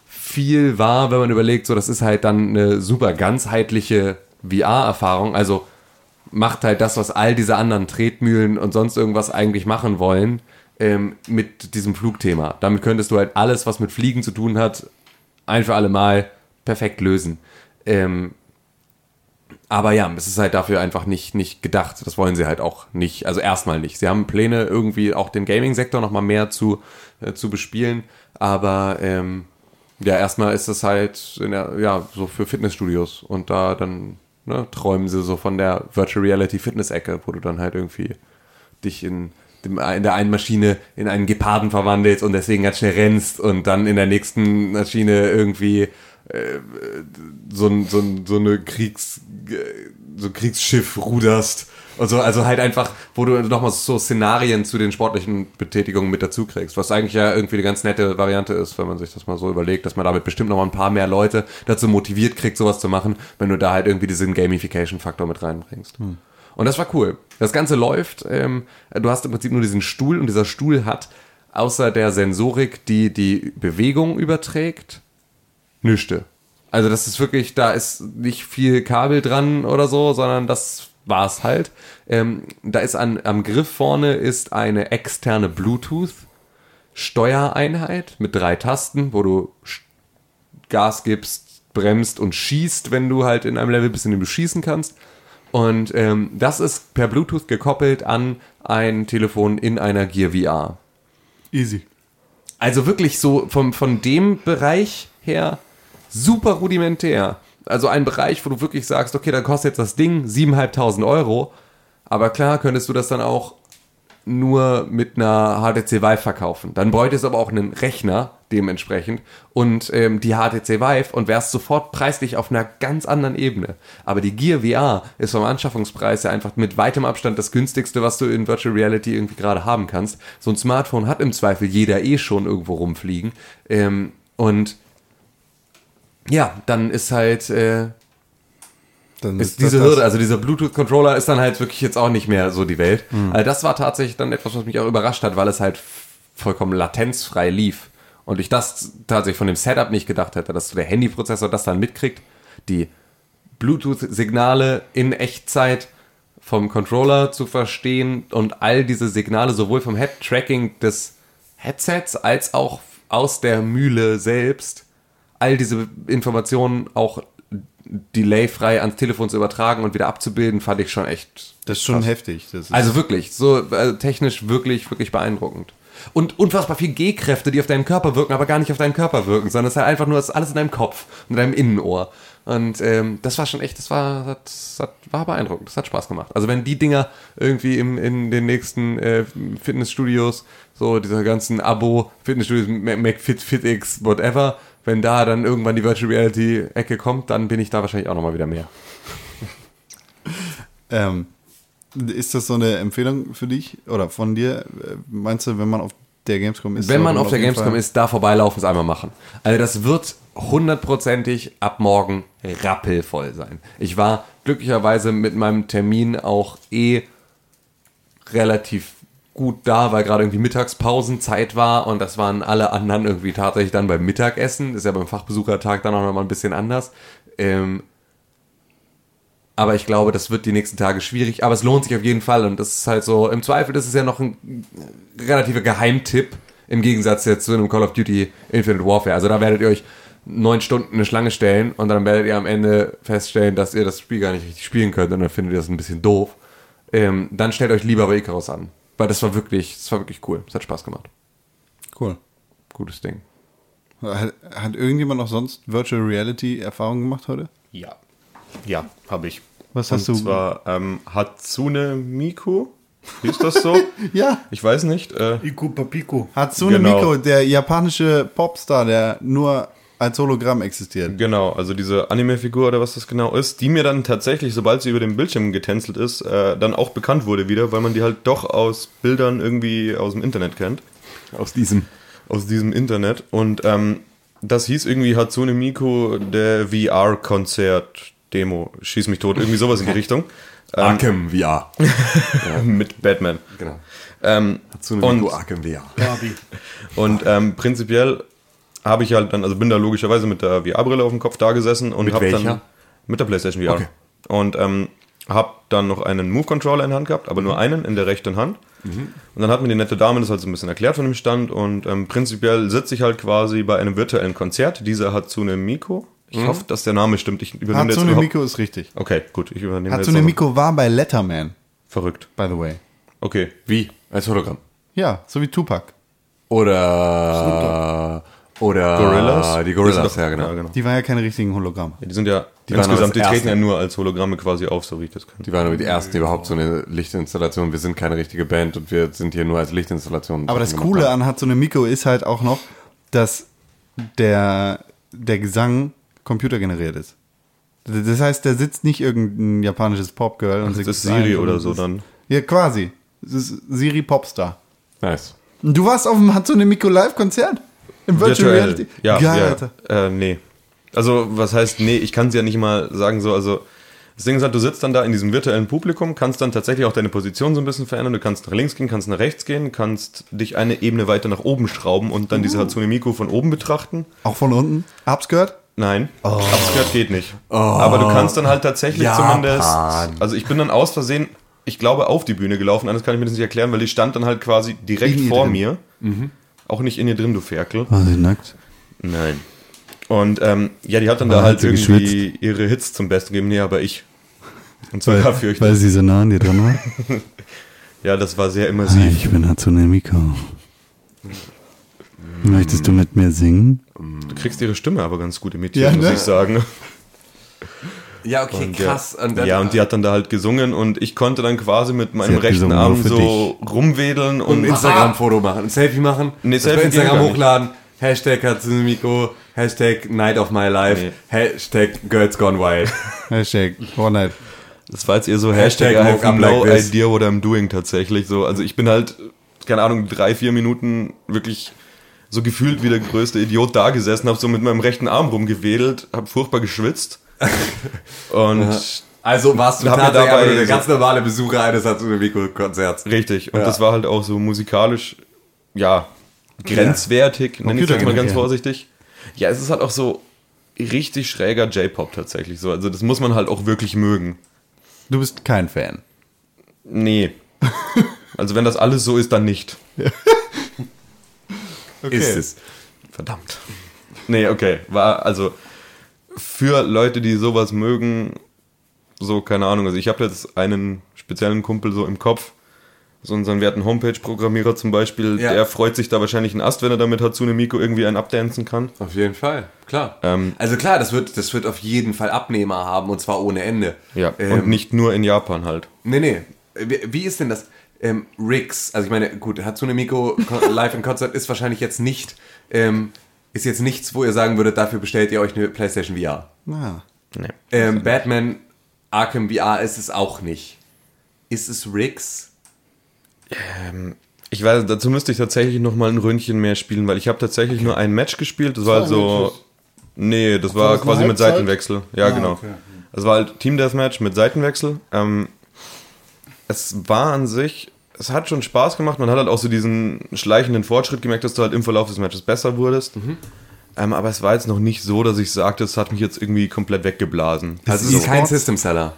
viel war, wenn man überlegt, so das ist halt dann eine super ganzheitliche VR-Erfahrung. Also macht halt das, was all diese anderen Tretmühlen und sonst irgendwas eigentlich machen wollen, ähm, mit diesem Flugthema. Damit könntest du halt alles, was mit Fliegen zu tun hat, ein für alle Mal perfekt lösen. Ähm, aber ja, es ist halt dafür einfach nicht, nicht gedacht. Das wollen sie halt auch nicht. Also erstmal nicht. Sie haben Pläne, irgendwie auch den Gaming-Sektor nochmal mehr zu, äh, zu bespielen. Aber ähm, ja, erstmal ist es halt in der, ja, so für Fitnessstudios. Und da dann ne, träumen sie so von der Virtual Reality Fitness-Ecke, wo du dann halt irgendwie dich in, dem, in der einen Maschine in einen Geparden verwandelst und deswegen ganz schnell rennst und dann in der nächsten Maschine irgendwie so, ein, so, ein, so eine Kriegs, äh, so ein Kriegsschiff ruderst und so, also halt einfach, wo du nochmal so Szenarien zu den sportlichen Betätigungen mit dazu kriegst, was eigentlich ja irgendwie eine ganz nette Variante ist, wenn man sich das mal so überlegt, dass man damit bestimmt nochmal ein paar mehr Leute dazu motiviert kriegt, sowas zu machen, wenn du da halt irgendwie diesen Gamification-Faktor mit reinbringst. Und das war cool. Das Ganze läuft, ähm, du hast im Prinzip nur diesen Stuhl und dieser Stuhl hat außer der Sensorik, die die Bewegung überträgt, nüchte. Also das ist wirklich, da ist nicht viel Kabel dran oder so, sondern das war's halt. Ähm, da ist an, am Griff vorne ist eine externe Bluetooth-Steuereinheit mit drei Tasten, wo du Gas gibst, bremst und schießt, wenn du halt in einem Level bist, in dem du schießen kannst. Und ähm, das ist per Bluetooth gekoppelt an ein Telefon in einer Gear VR. Easy. Also wirklich so vom, von dem Bereich her super rudimentär. Also ein Bereich, wo du wirklich sagst, okay, dann kostet jetzt das Ding 7.500 Euro. Aber klar könntest du das dann auch nur mit einer HTC Vive verkaufen. Dann bräuchte es aber auch einen Rechner dementsprechend und ähm, die HTC Vive und wärst sofort preislich auf einer ganz anderen Ebene. Aber die Gear VR ist vom Anschaffungspreis ja einfach mit weitem Abstand das günstigste, was du in Virtual Reality irgendwie gerade haben kannst. So ein Smartphone hat im Zweifel jeder eh schon irgendwo rumfliegen. Ähm, und ja, dann ist halt äh, Dann ist das diese. Hürde, also dieser Bluetooth-Controller ist dann halt wirklich jetzt auch nicht mehr so die Welt. Also das war tatsächlich dann etwas, was mich auch überrascht hat, weil es halt vollkommen latenzfrei lief. Und ich das tatsächlich von dem Setup nicht gedacht hätte, dass der Handyprozessor das dann mitkriegt, die Bluetooth-Signale in Echtzeit vom Controller zu verstehen und all diese Signale sowohl vom Head-Tracking des Headsets als auch aus der Mühle selbst, all diese Informationen auch delayfrei ans Telefon zu übertragen und wieder abzubilden, fand ich schon echt. Das ist schon heftig. Das ist Also wirklich, so äh, technisch wirklich, wirklich beeindruckend. Und unfassbar viel G-Kräfte, die auf deinen Körper wirken, aber gar nicht auf deinen Körper wirken, sondern es ist halt einfach nur das ist alles in deinem Kopf und in deinem Innenohr. Und ähm, das war schon echt, das war, das, das war beeindruckend, das hat Spaß gemacht. Also wenn die Dinger irgendwie im, in den nächsten äh, Fitnessstudios, so diese ganzen Abo, Fitnessstudios, Mac- McFit, FitX, whatever, wenn da dann irgendwann die Virtual Reality Ecke kommt, dann bin ich da wahrscheinlich auch nochmal wieder mehr. Ähm, ist das so eine Empfehlung für dich oder von dir? Äh, Meinst du, wenn man auf der Gamescom ist? Wenn man sollte auf der Gamescom Fall- ist, da vorbeilaufen, es einmal machen. Also das wird hundertprozentig ab morgen rappelvoll sein. Ich war glücklicherweise mit meinem Termin auch eh relativ gut da, weil gerade irgendwie Mittagspausenzeit war und das waren alle anderen irgendwie tatsächlich dann beim Mittagessen. Ist ja beim Fachbesuchertag dann auch nochmal ein bisschen anders. Ähm, aber ich glaube, das wird die nächsten Tage schwierig. Aber es lohnt sich auf jeden Fall. Und das ist halt so, im Zweifel, das ist ja noch ein relativer Geheimtipp. Im Gegensatz jetzt zu einem Call of Duty Infinite Warfare. Also da werdet ihr euch neun Stunden eine Schlange stellen und dann werdet ihr am Ende feststellen, dass ihr das Spiel gar nicht richtig spielen könnt und dann findet ihr das ein bisschen doof. Ähm, dann stellt euch lieber bei Icarus an. Weil das war wirklich, das war wirklich cool. Es hat Spaß gemacht. Cool. Gutes Ding. Hat, hat irgendjemand noch sonst Virtual Reality Erfahrungen gemacht heute? Ja. Ja, habe ich. Was Und hast du- zwar ähm, Hatsune Miku. Hieß das so? Ja. Ich weiß nicht. Äh, Iku Papiko. Hatsune Genau. Miku, der japanische Popstar, der nur als Hologramm existiert. Genau, also diese Anime-Figur oder was das genau ist, die mir dann tatsächlich, sobald sie über den Bildschirm getänzelt ist, äh, dann auch bekannt wurde wieder, weil man die halt doch aus Bildern irgendwie aus dem Internet kennt. Aus diesem. Aus diesem Internet. Und ähm, das hieß irgendwie Hatsune Miku, der VR-Konzert-Demo. Schieß mich tot, irgendwie sowas in die Richtung. Arkham VR. Mit Batman. Genau. Ähm, Hatsune und Miku Arkham VR. Barbie. Und ähm, prinzipiell habe ich halt dann, also bin da logischerweise mit der VR-Brille auf dem Kopf da gesessen und habe dann mit der PlayStation VR. Okay. Und ähm, habe dann noch einen Move-Controller in der Hand gehabt, aber Mhm. nur einen in der rechten Hand. Und dann hat mir die nette Dame das halt so ein bisschen erklärt von dem Stand und ähm, prinzipiell sitze ich halt quasi bei einem virtuellen Konzert dieser Hatsune Miku. Ich Mhm. hoffe, dass der Name stimmt. Ich übernehme jetzt Hatsune überhaupt- Miku ist richtig. Okay, gut. Ich übernehme Hatsune jetzt Miku war bei Letterman, Verrückt. by the way. Okay. Wie? Als Hologramm. Ja, so wie Tupac. Oder. Oder. Gorillas? Die Gorillas, Die sind ja, doch- genau. ja, genau. Die waren ja keine richtigen Hologramme. Die sind ja Die insgesamt, die das treten ja nur als Hologramme quasi auf, so wie ich das kann. Die waren aber die ersten überhaupt so eine Lichtinstallation. Wir sind keine richtige Band und wir sind hier nur als Lichtinstallation. Aber das Coole haben. an Hatsune Miku ist halt auch noch, dass der, der Gesang computergeneriert ist. Das heißt, da sitzt nicht irgendein japanisches Popgirl und singt Das ist Siri oder so dann. Ja, quasi. Es ist Siri Popstar. Nice. Du warst auf dem Hatsune Miku Live-Konzert? Im Virtual Virtuell. Reality? Ja, Geil, ja. Alter. Äh, nee. Also, was heißt, nee, ich kann es ja nicht mal sagen, so, also, das Ding ist halt, du sitzt dann da in diesem virtuellen Publikum, kannst dann tatsächlich auch deine Position so ein bisschen verändern. Du kannst nach links gehen, kannst nach rechts gehen, kannst dich eine Ebene weiter nach oben schrauben und dann Uh. diese Hatsune Miku von oben betrachten. Auch von unten? Hab's gehört? Nein, Upskirt geht nicht. Aber du kannst dann halt tatsächlich Japan. zumindest. Also ich bin dann aus Versehen, ich glaube, auf die Bühne gelaufen, anders kann ich mir das nicht erklären, weil die stand dann halt quasi direkt vor drin. mir. Auch nicht in ihr drin, du Ferkel. War sie nackt? Nein. Und ähm, ja, die hat dann Aber da halt irgendwie ihre Hits zum Besten gegeben. Nee, aber ich. Und sogar Weil, fürchterlich. weil sie so nah an dir dran war. Ja, das war sehr Hi, immersiv. ich bin Hatsune Miko. Möchtest du mit mir singen? Du kriegst ihre Stimme aber ganz gut imitiert, Ja, muss ne? ich sagen. Ja, okay, Und krass. Ja, Und dann- ja, und die hat dann da halt gesungen und ich konnte dann quasi mit meinem rechten gesungen, Arm so rumwedeln und und ein Instagram-Foto machen, ein Selfie machen, Nee, Selfie Instagram hochladen, Hashtag Hatsunimiko, Hashtag Night of My Life, Nee. Hashtag Girls Gone Wild. Hashtag Fortnite. Das war jetzt eher so Hashtag Hashtag, I have no like idea what I'm doing tatsächlich. So, also ich bin halt, keine Ahnung, drei, vier Minuten wirklich so gefühlt wie der größte Idiot da gesessen, habe so mit meinem rechten Arm rumgewedelt, habe furchtbar geschwitzt. Und Also warst du tatsächlich dabei so- ganz normale Besucher eines Hatsunimiko-Konzerts. richtig. Und Ja. das war halt auch so musikalisch, ja, grenzwertig, nenne ich jetzt mal ganz vorsichtig. Ja, es ist halt auch so richtig schräger J-Pop tatsächlich so. Also das muss man halt auch wirklich mögen. Du bist kein Fan. Nee. Also wenn das alles so ist, dann nicht. Ist es. Verdammt. Nee, okay. War also für Leute, die sowas mögen, so, keine Ahnung. Also ich habe jetzt einen speziellen Kumpel so im Kopf, so unseren werten Homepage-Programmierer zum Beispiel, Ja. der freut sich da wahrscheinlich einen Ast, wenn er damit Hatsune Miku irgendwie einen abdancen kann. Auf jeden Fall, klar. Ähm, also klar, das wird, das wird auf jeden Fall Abnehmer haben und zwar ohne Ende. Ja, Ähm, und nicht nur in Japan halt. Nee, nee. Wie, ist denn das? Ähm, Riggs, also ich meine, gut, Hatsune Miku Ko- live in Concert ist wahrscheinlich jetzt nicht, ähm, ist jetzt nichts, wo ihr sagen würdet, dafür bestellt ihr euch eine PlayStation VR. Ah. Nee. Ähm, Batman Arkham VR ist es auch nicht. Ist es Riggs? Ich weiß, dazu müsste ich tatsächlich noch mal ein Ründchen mehr spielen, weil ich habe tatsächlich nur ein Match gespielt. Das war halt so. Nee, das war das quasi mit? Seitenwechsel. Ja, Ah, genau. okay. Es war halt Team Deathmatch mit Seitenwechsel. Ähm, es war an sich, es hat schon Spaß gemacht. Man hat halt auch so diesen schleichenden Fortschritt gemerkt, dass du halt im Verlauf des Matches besser wurdest. Mhm. Ähm, aber es war jetzt noch nicht so, dass ich sagte, es hat mich jetzt irgendwie komplett weggeblasen. Also es es ist kein Sports? System Seller.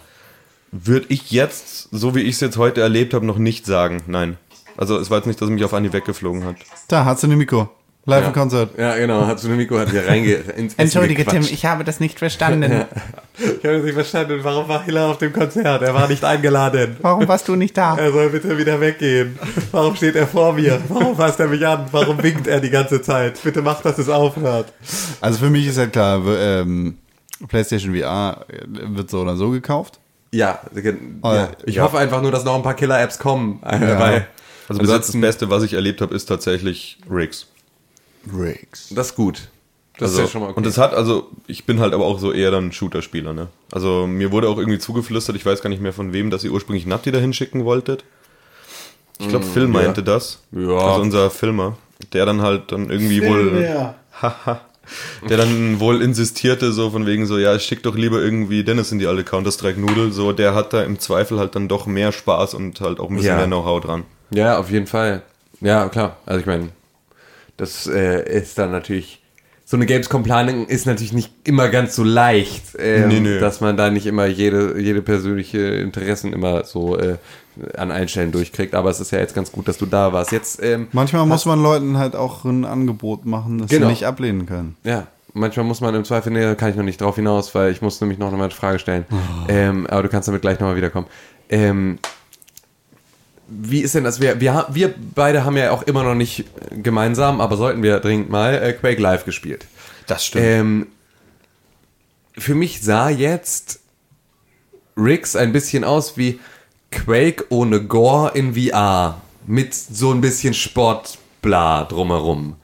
Würde ich jetzt, so wie ich es jetzt heute erlebt habe, noch nicht sagen. Nein. Also es war jetzt nicht, dass es mich auf Anhieb weggeflogen hat. Da, Hatsune Miko. Live im Konzert. Ja, genau. Hatsune Miku hat hier reinge ins Essen Entschuldige, Tim, ich habe das nicht verstanden. Ich habe das nicht verstanden. Warum war Hiller auf dem Konzert? Er war nicht eingeladen. Warum warst du nicht da? Er soll bitte wieder weggehen. Warum steht er vor mir? Warum fasst er mich an? Warum winkt er die ganze Zeit? Bitte mach, dass es aufhört. Also für mich ist halt klar, ähm, PlayStation VR wird so oder so gekauft. Ja, Oh, ja. ich ja. hoffe einfach nur, dass noch ein paar Killer-Apps kommen. Äh, Weil Also bis jetzt das Beste, was ich erlebt habe, ist tatsächlich Riggs. Riggs. das ist gut. Das Also, ist ja schon mal okay. Und es hat, also, ich bin halt aber auch so eher dann Shooter-Spieler, ne? Also, mir wurde auch irgendwie zugeflüstert, ich weiß gar nicht mehr von wem, dass ihr ursprünglich Natti dahin schicken wolltet. Ich glaube, Phil meinte das. Mm, Ja. Also unser Filmer. Der dann halt dann irgendwie wohl, Ja. der dann wohl insistierte, so von wegen so, ja, schick doch lieber irgendwie Dennis in die alte Counter-Strike-Nudel. So, der hat da im Zweifel halt dann doch mehr Spaß und halt auch ein bisschen Ja. mehr Know-how dran. Ja, auf jeden Fall. Ja, klar. Also ich meine, das äh, ist dann natürlich. So eine Gamescom-Planung ist natürlich nicht immer ganz so leicht, ähm, Nee, nee. dass man da nicht immer jede, jede persönliche Interessen immer so äh, an allen Stellen durchkriegt. Aber es ist ja jetzt ganz gut, dass du da warst. Jetzt, ähm, Manchmal muss man Leuten halt auch ein Angebot machen, das Genau. sie nicht ablehnen können. ja, manchmal muss man im Zweifel, nee, da kann ich noch nicht drauf hinaus, weil ich muss nämlich noch eine Frage stellen. Ähm, aber du kannst damit gleich nochmal wiederkommen. Ähm, wie ist denn das? Wir, wir, wir beide haben ja auch immer noch nicht gemeinsam, aber sollten wir dringend mal äh, Quake Live gespielt. Das stimmt. Ähm, für mich sah jetzt Riggs ein bisschen aus wie Quake ohne Gore in VR. Mit so ein bisschen Sportbla drumherum.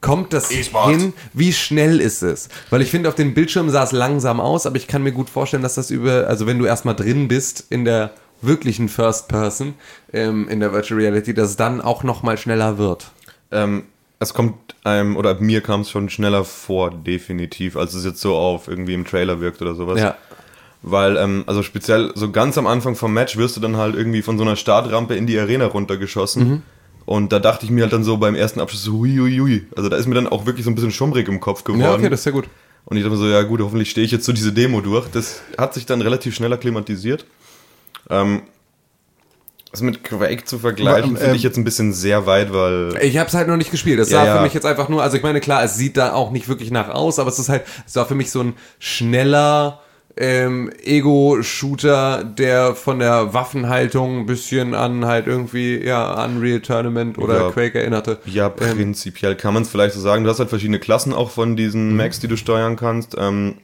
Kommt das hin? Wie schnell ist es? Weil ich finde, auf dem Bildschirm sah es langsam aus, aber ich kann mir gut vorstellen, dass das über, also wenn du erstmal drin bist in der wirklichen First Person, ähm, in der Virtual Reality, dass es dann auch nochmal schneller wird. Ähm, es kommt einem, oder mir kam es schon schneller vor, definitiv, als es jetzt so auf irgendwie im Trailer wirkt oder sowas. Ja. Weil, ähm, also speziell so ganz am Anfang vom Match wirst du dann halt irgendwie von so einer Startrampe in die Arena runtergeschossen. Mhm. Und da dachte ich mir halt dann so beim ersten Abschluss hui, hui, hui. Also da ist mir dann auch wirklich so ein bisschen schummrig im Kopf geworden. Ja, okay, das ist ja gut. Und ich dachte mir so, ja gut, hoffentlich stehe ich jetzt so diese Demo durch. Das hat sich dann relativ schnell akklimatisiert. Ähm, das mit Quake zu vergleichen, finde ähm, ich jetzt ein bisschen sehr weit, weil... Ich habe es halt noch nicht gespielt. Es Ja, sah ja. für mich jetzt einfach nur, also ich meine, klar, es sieht da auch nicht wirklich nach aus, aber es ist halt, es war für mich so ein schneller, ähm, Ego-Shooter, der von der Waffenhaltung ein bisschen an halt irgendwie, ja, Unreal Tournament oder Ja. Quake erinnerte. Ja, prinzipiell kann man es vielleicht so sagen. Du hast halt verschiedene Klassen auch von Mhm. diesen Macs, die du steuern kannst. Ähm,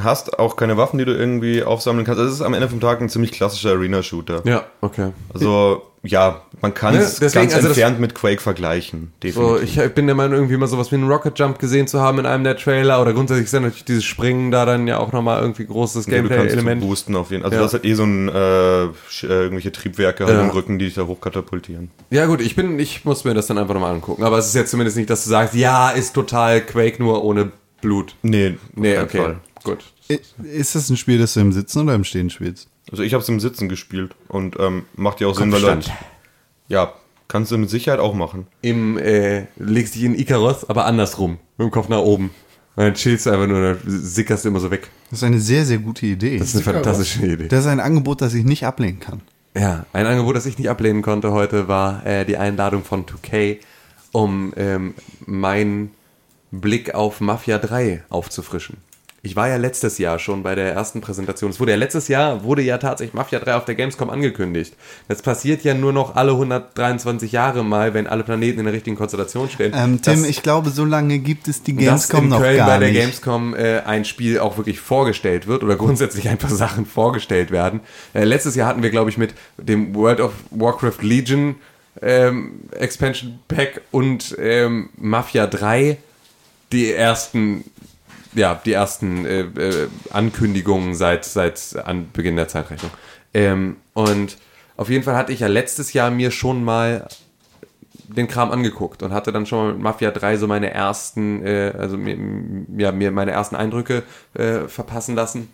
hast auch keine Waffen, die du irgendwie aufsammeln kannst. Also es ist am Ende vom Tag ein ziemlich klassischer Arena-Shooter. Ja, okay. Also, ja, man kann Ne, es deswegen, ganz also das- entfernt mit Quake vergleichen. So, Definitiv. ich bin der Meinung, irgendwie mal sowas wie einen Rocket Jump gesehen zu haben in einem der Trailer oder grundsätzlich sind natürlich dieses Springen da dann ja auch nochmal irgendwie großes Ja, Gameplay-Element. boosten auf jeden Fall. Also Ja. du hast halt eh so ein, äh, äh, irgendwelche Triebwerke halt Ja. im Rücken, die dich da hochkatapultieren. Ja gut, ich bin, ich muss mir das dann einfach nochmal angucken. Aber es ist jetzt zumindest nicht, dass du sagst, ja, ist total Quake nur ohne Blut. Nee, Nee, okay, Fall. Gut. Ist das ein Spiel, das du im Sitzen oder im Stehen spielst? Also ich habe es im Sitzen gespielt und ähm, macht ja auch Sinn, weil halt, ja, kannst du mit Sicherheit auch machen. Im, äh, legst dich in Icaros, aber andersrum. Mit dem Kopf nach oben. Und dann chillst du einfach nur, dann sickerst du immer so weg. Das ist eine sehr, sehr gute Idee. Das ist eine fantastische Idee. Das ist ein Angebot, das ich nicht ablehnen kann. Ja, ein Angebot, das ich nicht ablehnen konnte heute, war äh, die Einladung von 2K, um ähm, meinen Blick auf Mafia 3 aufzufrischen. Ich war ja letztes Jahr schon bei der ersten Präsentation. Es wurde ja letztes Jahr, wurde ja tatsächlich Mafia 3 auf der Gamescom angekündigt. Das passiert ja nur noch alle 123 Jahre mal, wenn alle Planeten in der richtigen Konstellation stehen. Ähm, Tim, Das- ich glaube, so lange gibt es die dass Gamescom in noch Köln gar bei der nicht. Gamescom äh, ein Spiel auch wirklich vorgestellt wird oder grundsätzlich einfach Sachen vorgestellt werden. Äh, letztes Jahr hatten wir, glaube ich, mit dem World of Warcraft Legion ähm, Expansion Pack und ähm, Mafia 3 die ersten ja, die ersten äh, äh, Ankündigungen seit, seit Anbeginn der Zeitrechnung. Ähm, und auf jeden Fall hatte ich ja letztes Jahr mir schon mal den Kram angeguckt und hatte dann schon mal mit Mafia 3 so meine ersten, äh, also mir, ja, mir meine ersten Eindrücke äh, verpassen lassen.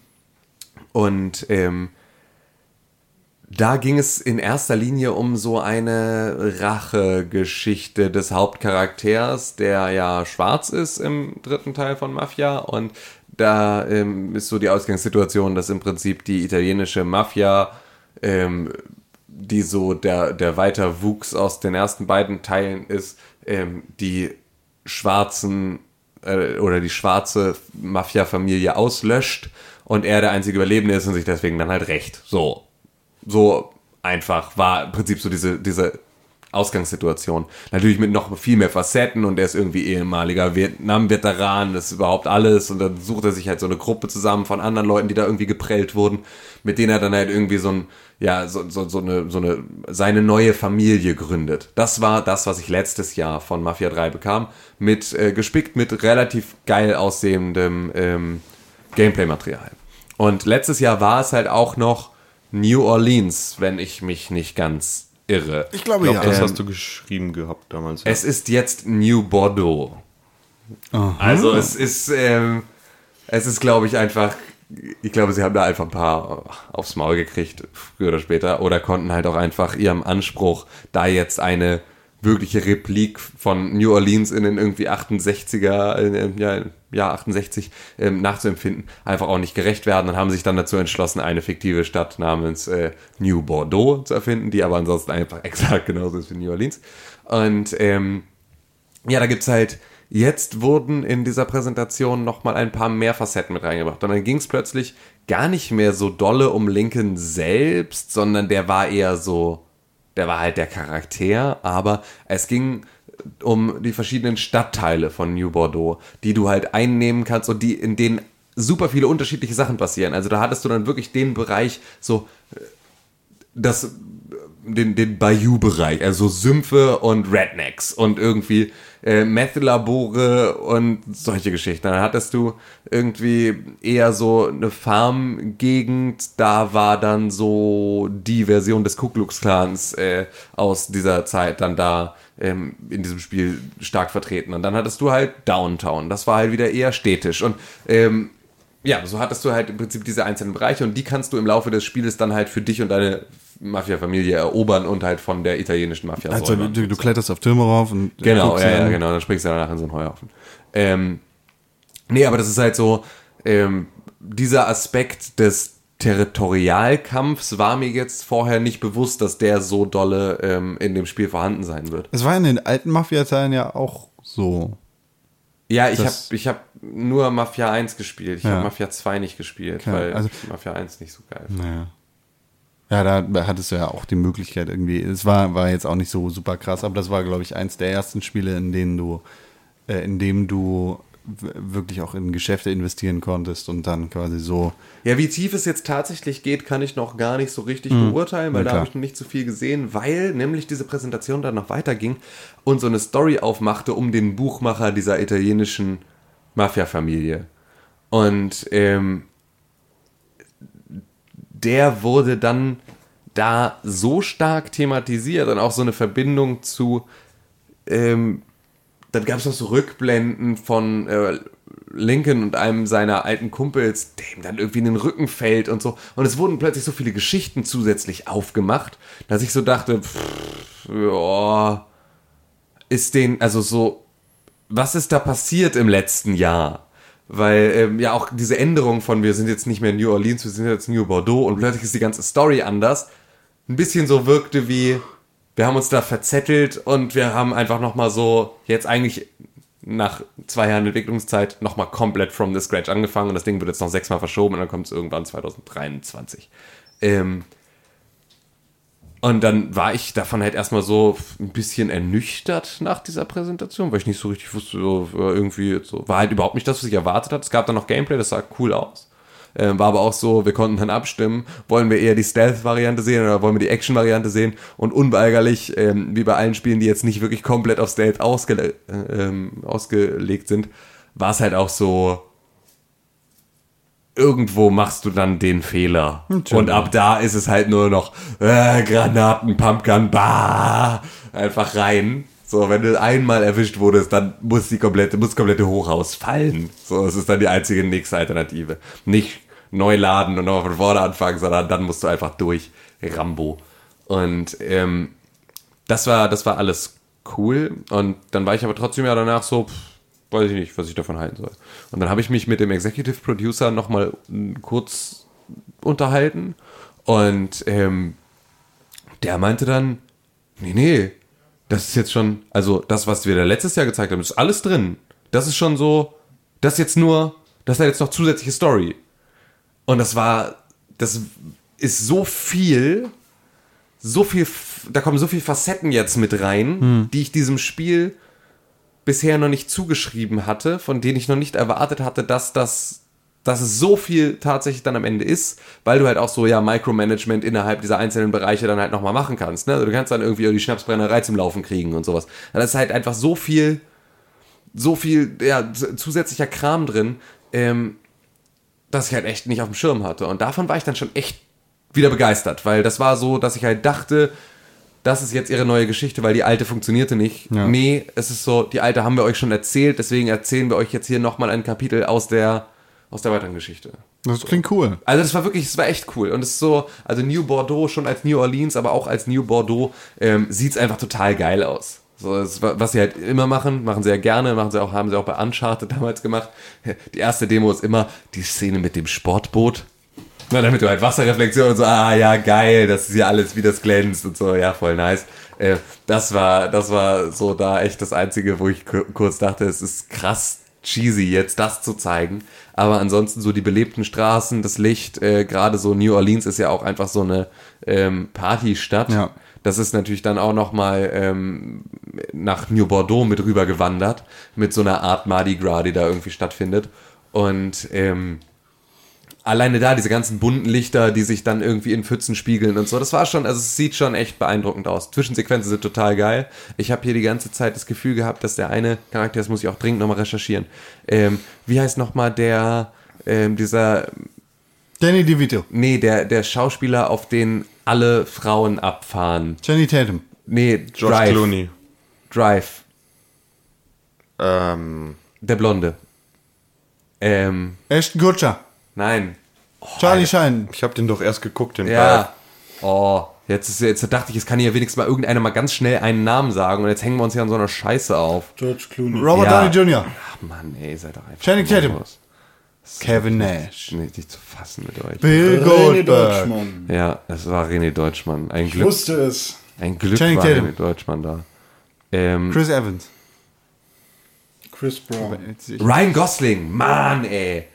Und ähm, da ging es in erster Linie um so eine Rachegeschichte des Hauptcharakters, der ja schwarz ist im dritten Teil von Mafia. Und da ähm, ist so die Ausgangssituation, dass im Prinzip die italienische Mafia, ähm, die so der, der Weiterwuchs aus den ersten beiden Teilen ist, ähm, die schwarzen äh, oder die schwarze Mafia-Familie auslöscht und er der einzige Überlebende ist und sich deswegen dann halt rächt. So, so einfach war im Prinzip so diese, diese Ausgangssituation. Natürlich mit noch viel mehr Facetten und er ist irgendwie ehemaliger Vietnam-Veteran, das ist überhaupt alles und dann sucht er sich halt so eine Gruppe zusammen von anderen Leuten, die da irgendwie geprellt wurden, mit denen er dann halt irgendwie so ein, ja, so, so, so eine, so eine, seine neue Familie gründet. Das war das, was ich letztes Jahr von Mafia 3 bekam, mit, äh, gespickt mit relativ geil aussehendem, ähm, Gameplay-Material. Und letztes Jahr war es halt auch noch New Orleans, wenn ich mich nicht ganz irre. Ich glaube, Ich glaube, ja. das Ähm, hast du geschrieben gehabt damals. ja. Es ist jetzt New Bordeaux. Also es ist, ähm, es ist, glaube ich, einfach, ich glaube, sie haben da einfach ein paar aufs Maul gekriegt, früher oder später, oder konnten halt auch einfach ihrem Anspruch, da jetzt eine wirkliche Replik von New Orleans in den irgendwie 68er, äh, ja, ja 68 ähm, nachzuempfinden, einfach auch nicht gerecht werden und haben sich dann dazu entschlossen, eine fiktive Stadt namens äh, New Bordeaux zu erfinden, die aber ansonsten einfach exakt genauso ist wie New Orleans. Und ähm, ja, da gibt's halt, jetzt wurden in dieser Präsentation nochmal ein paar mehr Facetten mit reingebracht. Und dann ging's plötzlich gar nicht mehr so dolle um Lincoln selbst, sondern der war eher so, der war halt der Charakter, aber es ging um die verschiedenen Stadtteile von New Bordeaux, die du halt einnehmen kannst und die, in denen super viele unterschiedliche Sachen passieren. Also da hattest du dann wirklich den Bereich so, das den, den Bayou-Bereich, also Sümpfe und Rednecks und irgendwie äh, Meth-Labore und solche Geschichten. Dann hattest du irgendwie eher so eine Farmgegend, da war dann so die Version des Ku Klux Klans äh, aus dieser Zeit dann da ähm, in diesem Spiel stark vertreten. Und dann hattest du halt Downtown, das war halt wieder eher städtisch und ähm, ja, so hattest du halt im Prinzip diese einzelnen Bereiche und die kannst du im Laufe des Spieles dann halt für dich und deine Mafia-Familie erobern und halt von der italienischen Mafia Also du, du kletterst auf Türme rauf und Genau, guckst ja, ja, genau. Dann springst du danach in so einen Heuhaufen. Ähm, nee, aber das ist halt so, ähm, dieser Aspekt des Territorialkampfs war mir jetzt vorher nicht bewusst, dass der so dolle ähm, in dem Spiel vorhanden sein wird. Es war in den alten Mafia-Teilen ja auch so. Ja, ich habe ich hab nur Mafia 1 gespielt. Ich Ja. habe Mafia 2 nicht gespielt, Okay, weil also- ich Mafia 1 nicht so geil fand. Naja. Ja, da hattest du ja auch die Möglichkeit irgendwie. Es war, war jetzt auch nicht so super krass, aber das war, glaube ich, eins der ersten Spiele, in denen du, äh, in dem du wirklich auch in Geschäfte investieren konntest und dann quasi so. Ja, wie tief es jetzt tatsächlich geht, kann ich noch gar nicht so richtig beurteilen, weil Na da habe ich noch nicht so viel gesehen, weil nämlich diese Präsentation dann noch weiterging und so eine Story aufmachte um den Buchmacher dieser italienischen Mafia-Familie. Und ähm, der wurde dann da so stark thematisiert und auch so eine Verbindung zu ähm, dann gab es noch so Rückblenden von äh, Lincoln und einem seiner alten Kumpels, dem dann irgendwie in den Rücken fällt und so. Und es wurden plötzlich so viele Geschichten zusätzlich aufgemacht, dass ich so dachte, pff, ja, ist den, also so, was ist da passiert im letzten Jahr? Weil ähm, ja auch diese Änderung von wir sind jetzt nicht mehr New Orleans, wir sind jetzt New Bordeaux und plötzlich ist die ganze Story anders. Ein bisschen so wirkte wie, wir haben uns da verzettelt und wir haben einfach nochmal so, jetzt eigentlich nach zwei Jahren Entwicklungszeit nochmal komplett from the scratch angefangen und das Ding wird jetzt noch sechsmal verschoben und dann kommt es irgendwann 2023. Ähm, und dann war ich davon halt erstmal so ein bisschen ernüchtert nach dieser Präsentation, weil ich nicht so richtig wusste, äh, irgendwie so, war halt überhaupt nicht das, was ich erwartet hatte. Es gab dann noch Gameplay, das sah cool aus. Ähm, war aber auch so, wir konnten dann abstimmen, wollen wir eher die Stealth-Variante sehen oder wollen wir die Action-Variante sehen? Und unweigerlich, ähm, wie bei allen Spielen, die jetzt nicht wirklich komplett auf Stealth ausgele äh, ähm, ausgelegt sind, war es halt auch so, irgendwo machst du dann den Fehler. Und ab da ist es halt nur noch äh, Granaten, Pumpgun, bah, einfach rein. So, wenn du einmal erwischt wurdest, dann muss die komplette, muss komplette Hochhaus fallen. So, das ist dann die einzige nächste Alternative. Nicht neu laden und nochmal von vorne anfangen, sondern dann musst du einfach durch Rambo. Und ähm, das war, das war alles cool. Und dann war ich aber trotzdem ja danach so, pff, weiß ich nicht, was ich davon halten soll. Und dann habe ich mich mit dem Executive Producer nochmal kurz unterhalten. Und ähm, der meinte dann, nee, nee, das ist jetzt schon, also das, was wir da letztes Jahr gezeigt haben, ist alles drin. Das ist schon so, das ist jetzt nur, das ist jetzt noch zusätzliche Story. Und das war, das ist so viel, so viel, da kommen so viele Facetten jetzt mit rein, die ich diesem Spiel bisher noch nicht zugeschrieben hatte, von denen ich noch nicht erwartet hatte, dass das, dass es so viel tatsächlich dann am Ende ist, weil du halt auch so ja Micromanagement innerhalb dieser einzelnen Bereiche dann halt nochmal machen kannst. Ne? Also du kannst dann irgendwie die Schnapsbrennerei zum Laufen kriegen und sowas. Da ist halt einfach so viel, so viel ja, zusätzlicher Kram drin, ähm, dass ich halt echt nicht auf dem Schirm hatte. Und davon war ich dann schon echt wieder begeistert, weil das war so, dass ich halt dachte, das ist jetzt ihre neue Geschichte, weil die alte funktionierte nicht. Ja. Nee, es ist so, die alte haben wir euch schon erzählt, deswegen erzählen wir euch jetzt hier nochmal ein Kapitel aus der, aus der weiteren Geschichte. Das klingt cool. Also das war wirklich, das war echt cool. Und es ist so, also New Bordeaux schon als New Orleans, aber auch als New Bordeaux ähm, sieht es einfach total geil aus. So, das, wa- was sie halt immer machen, machen sie ja gerne, machen sie auch, haben sie auch bei Uncharted damals gemacht. Die erste Demo ist immer die Szene mit dem Sportboot. Na, damit du halt Wasserreflexion und so, ah ja, geil, das ist ja alles, wie das glänzt und so, ja, voll nice. Äh, das war, das war so da echt das Einzige, wo ich ku- kurz dachte, es ist krass cheesy, jetzt das zu zeigen. Aber ansonsten so die belebten Straßen, das Licht, äh, gerade so New Orleans ist ja auch einfach so eine ähm, Partystadt. Ja. Das ist natürlich dann auch nochmal ähm, nach New Bordeaux mit rüber gewandert, mit so einer Art Mardi Gras, die da irgendwie stattfindet. Und ähm, alleine da, diese ganzen bunten Lichter, die sich dann irgendwie in Pfützen spiegeln und so, das war schon, also es sieht schon echt beeindruckend aus. Zwischensequenzen sind total geil. Ich habe hier die ganze Zeit das Gefühl gehabt, dass der eine Charakter, das muss ich auch dringend nochmal recherchieren, ähm, wie heißt nochmal der, ähm, dieser, Danny DeVito. nee, der, der Schauspieler, auf den alle Frauen abfahren. Channing Tatum. Nee, George Drive. Clooney. Drive. Ähm, Der Blonde. Ähm, Ashton Kutcher. Nein. Charlie Shine. ich habe den doch erst geguckt, den Ja. Oh, jetzt, ist, jetzt dachte ich, es kann hier wenigstens mal irgendeiner mal ganz schnell einen Namen sagen und jetzt hängen wir uns hier an so einer Scheiße auf. George Clooney. Robert Ja. Downey Jr. Ach Mann, ey, seid doch einfach. Channing Tatum. Kevin Nash. Nicht, nicht zu fassen mit euch. Bill René Goldberg. Deutschmann. Ja, es war René Deutschmann. Ein Ich Glück, wusste es. ein Glück Channing war Tatum. René Deutschmann da. Ähm, Chris Evans. Chris Brown. Ryan Gosling, Mann, ey.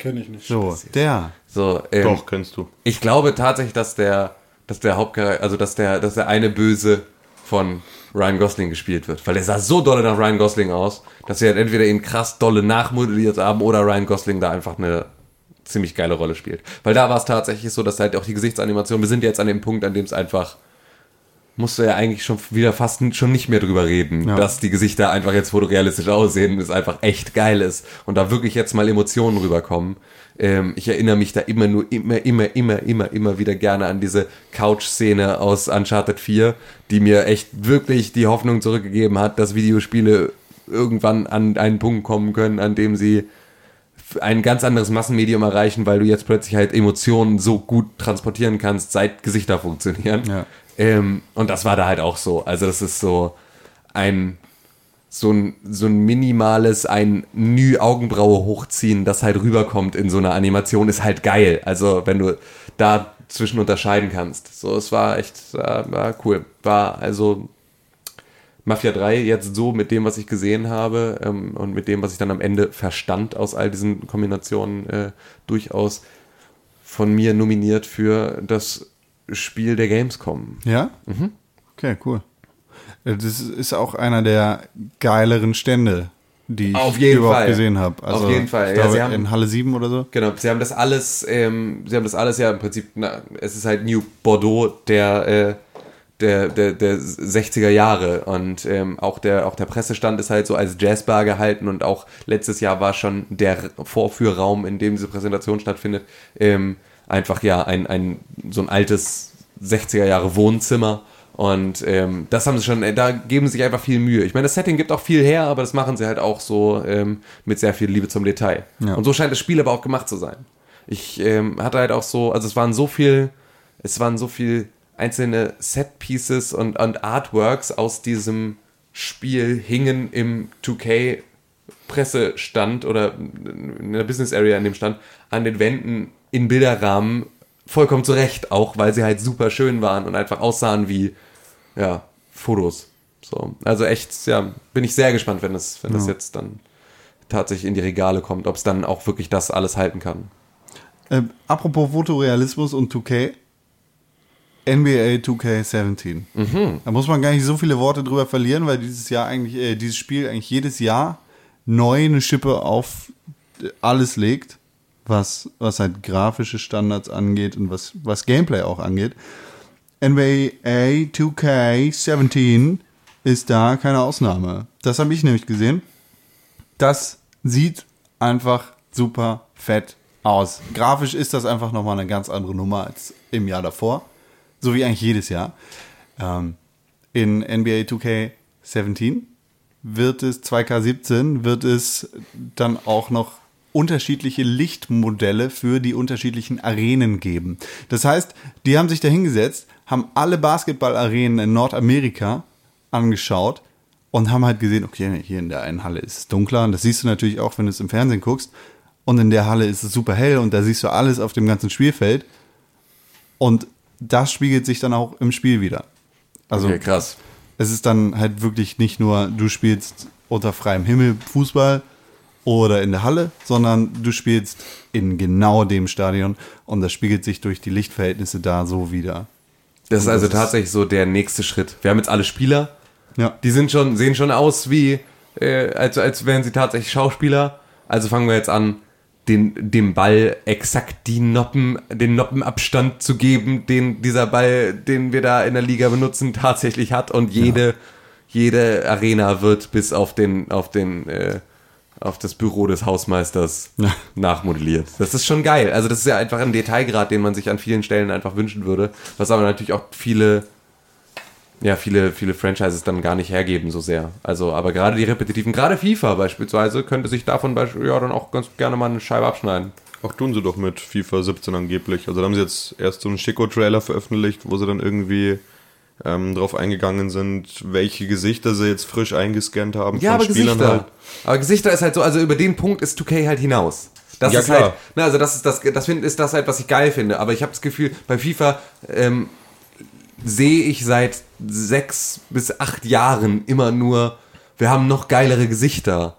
Kenne ich nicht. So, der. So, ähm, Doch, kennst du. Ich glaube tatsächlich, dass der, dass der Hauptcharakter, also dass der, dass der eine Böse von Ryan Gosling gespielt wird. Weil der sah so dolle nach Ryan Gosling aus, dass sie halt entweder ihn krass dolle nachmodelliert haben oder Ryan Gosling da einfach eine ziemlich geile Rolle spielt. Weil da war es tatsächlich so, dass halt auch die Gesichtsanimation, wir sind jetzt an dem Punkt, an dem es einfach musst du ja eigentlich schon wieder fast schon nicht mehr drüber reden, Ja. dass die Gesichter einfach jetzt fotorealistisch aussehen, es einfach echt geil ist und da wirklich jetzt mal Emotionen rüberkommen. Ähm, ich erinnere mich da immer nur, immer, immer, immer, immer, immer wieder gerne an diese Couch-Szene aus Uncharted 4, die mir echt wirklich die Hoffnung zurückgegeben hat, dass Videospiele irgendwann an einen Punkt kommen können, an dem sie ein ganz anderes Massenmedium erreichen, weil du jetzt plötzlich halt Emotionen so gut transportieren kannst, seit Gesichter funktionieren. Ja. Ähm, und das war da halt auch so. Also das ist so ein so ein, so ein minimales, ein Nü Augenbraue hochziehen, das halt rüberkommt in so einer Animation, ist halt geil. Also wenn du da zwischen unterscheiden kannst. So, es war echt, äh, war cool. War also Mafia 3 jetzt so mit dem, was ich gesehen habe ähm, und mit dem, was ich dann am Ende verstand aus all diesen Kombinationen, äh, durchaus von mir nominiert für das Spiel der Gamescom. Ja? Okay, cool. Äh, Das ist auch einer der geileren Stände, die ich Auf jeden überhaupt Fall. gesehen habe. Auf jeden Fall. Ich Ja, glaube, sie haben- in Halle 7 oder so. Genau, sie haben das alles, ähm, sie haben das alles ja im Prinzip, na, es ist halt New Bordeaux der, äh, der, der, der 60er Jahre und ähm, auch, der, auch der Pressestand ist halt so als Jazzbar gehalten und auch letztes Jahr war schon der Vorführraum, in dem diese Präsentation stattfindet, ähm, einfach ja ein, ein so ein altes 60er Jahre Wohnzimmer und ähm, das haben sie schon, äh, da geben sie sich einfach viel Mühe. Ich meine, das Setting gibt auch viel her, aber das machen sie halt auch so ähm, mit sehr viel Liebe zum Detail. Ja. Und so scheint das Spiel aber auch gemacht zu sein. Ich ähm, hatte halt auch so, also es waren so viel, es waren so viel einzelne Set-Pieces und, und Artworks aus diesem Spiel hingen im 2K Pressestand oder in der Business Area in dem Stand an den Wänden in Bilderrahmen vollkommen zurecht, auch weil sie halt super schön waren und einfach aussahen wie ja, Fotos. So, also echt, ja, bin ich sehr gespannt, wenn es wenn das jetzt dann tatsächlich in die Regale kommt, ob es dann auch wirklich das alles halten kann. Äh, apropos Fotorealismus und 2K. NBA 2K17. Mhm. Da muss man gar nicht so viele Worte drüber verlieren, weil dieses Jahr eigentlich, äh, dieses Spiel eigentlich jedes Jahr neu eine Schippe auf äh, alles legt, was, was halt grafische Standards angeht und was, was Gameplay auch angeht. NBA 2K17 ist da keine Ausnahme. Das habe ich nämlich gesehen. Das sieht einfach super fett aus. Grafisch ist das einfach nochmal eine ganz andere Nummer als im Jahr davor. So wie eigentlich jedes Jahr. Ähm, in NBA 2K17 wird es, 2K17, wird es dann auch noch unterschiedliche Lichtmodelle für die unterschiedlichen Arenen geben. Das heißt, die haben sich da hingesetzt, haben alle Basketballarenen in Nordamerika angeschaut und haben halt gesehen, okay, hier in der einen Halle ist es dunkler und das siehst du natürlich auch, wenn du es im Fernsehen guckst. Und in der Halle ist es super hell und da siehst du alles auf dem ganzen Spielfeld. Und das spiegelt sich dann auch im Spiel wieder. Also Okay, krass. es ist dann halt wirklich nicht nur, du spielst unter freiem Himmel Fußball oder in der Halle, sondern du spielst in genau dem Stadion und das spiegelt sich durch die Lichtverhältnisse da so wieder. Das ist Und also das ist- tatsächlich so der nächste Schritt. Wir haben jetzt alle Spieler, Ja. die sind schon, sehen schon aus wie, äh, als, als wären sie tatsächlich Schauspieler. Also fangen wir jetzt an, den, dem Ball exakt die Noppen, den Noppenabstand zu geben, den dieser Ball, den wir da in der Liga benutzen, tatsächlich hat. Und jede, jede Arena wird bis auf den, auf den, äh, auf das Büro des Hausmeisters Ja. nachmodelliert. Das ist schon geil. Also das ist ja einfach ein Detailgrad, den man sich an vielen Stellen einfach wünschen würde, was aber natürlich auch viele ja, viele, viele Franchises dann gar nicht hergeben so sehr. Also, aber gerade die repetitiven, gerade FIFA beispielsweise, könnte sich davon ja dann auch ganz gerne mal eine Scheibe abschneiden. Auch tun sie doch mit FIFA 17 angeblich. Also da haben sie jetzt erst so einen Chico-Trailer veröffentlicht, wo sie dann irgendwie ähm, drauf eingegangen sind, welche Gesichter sie jetzt frisch eingescannt haben Ja, aber Gesichter. halt. Aber Gesichter ist halt so, also über den Punkt ist 2K halt hinaus. Das Ja, ist klar. halt, na, also das ist das, das find, ist das halt, was ich geil finde. Aber ich habe das Gefühl, bei FIFA ähm, sehe ich seit sechs bis acht Jahren immer nur, wir haben noch geilere Gesichter.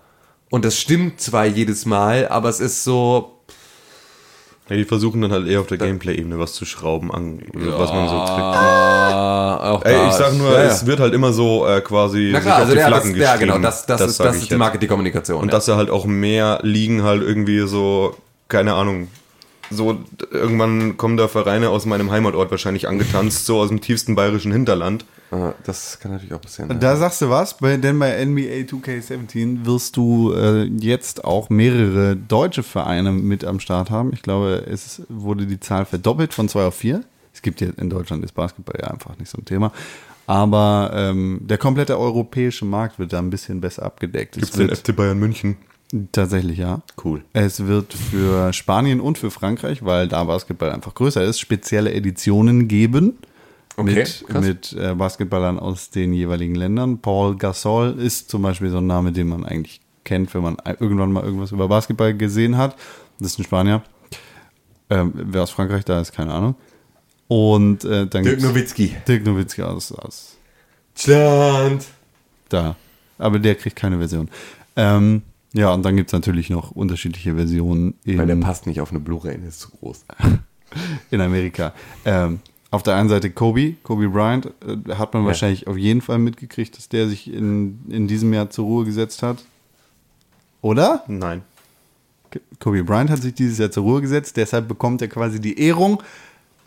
Und das stimmt zwar jedes Mal, aber es ist so, Ja, die versuchen dann halt eher auf der Gameplay-Ebene was zu schrauben, an, was man so kriegt. äh, auch Ey, ich sag ist- nur, ja, ja. es wird halt immer so äh, quasi Na sich klar, auf also die ja, das, Flaggen ja, geschrieben. genau, das, das, ist, sag das ist die. Marketingkommunikation. Und ja. dass da halt auch mehr liegen halt irgendwie so, keine Ahnung, so irgendwann kommen da Vereine aus meinem Heimatort wahrscheinlich angetanzt, so aus dem tiefsten bayerischen Hinterland. Ah, das kann natürlich auch passieren. Da sagst du was, denn bei NBA 2K17 wirst du äh, jetzt auch mehrere deutsche Vereine mit am Start haben. Ich glaube, es wurde die Zahl verdoppelt von zwei auf vier. Es gibt ja in Deutschland ist Basketball ja einfach nicht so ein Thema. Aber ähm, der komplette europäische Markt wird da ein bisschen besser abgedeckt. Es Gibt's den FC Bayern München? tatsächlich ja. Cool. Es wird für Spanien und für Frankreich, weil da Basketball einfach größer ist, spezielle Editionen geben. Okay, mit krass. mit äh, Basketballern aus den jeweiligen Ländern. Paul Gasol ist zum Beispiel so ein Name, den man eigentlich kennt, wenn man irgendwann mal irgendwas über Basketball gesehen hat. Das ist ein Spanier. Ähm, wer aus Frankreich da ist, keine Ahnung. Und äh, dann Dirk Nowitzki. Dirk Nowitzki aus, aus Deutschland. da. Aber der kriegt keine Version. Ähm, ja, und dann gibt es natürlich noch unterschiedliche Versionen Weil der passt nicht auf eine Blu-ray, der ist zu groß. in Amerika. Ähm, auf der einen Seite Kobe, Kobe Bryant, äh, hat man wahrscheinlich auf jeden Fall mitgekriegt, dass der sich in, in diesem Jahr zur Ruhe gesetzt hat. Oder? Nein. Kobe Bryant hat sich dieses Jahr zur Ruhe gesetzt, deshalb bekommt er quasi die Ehrung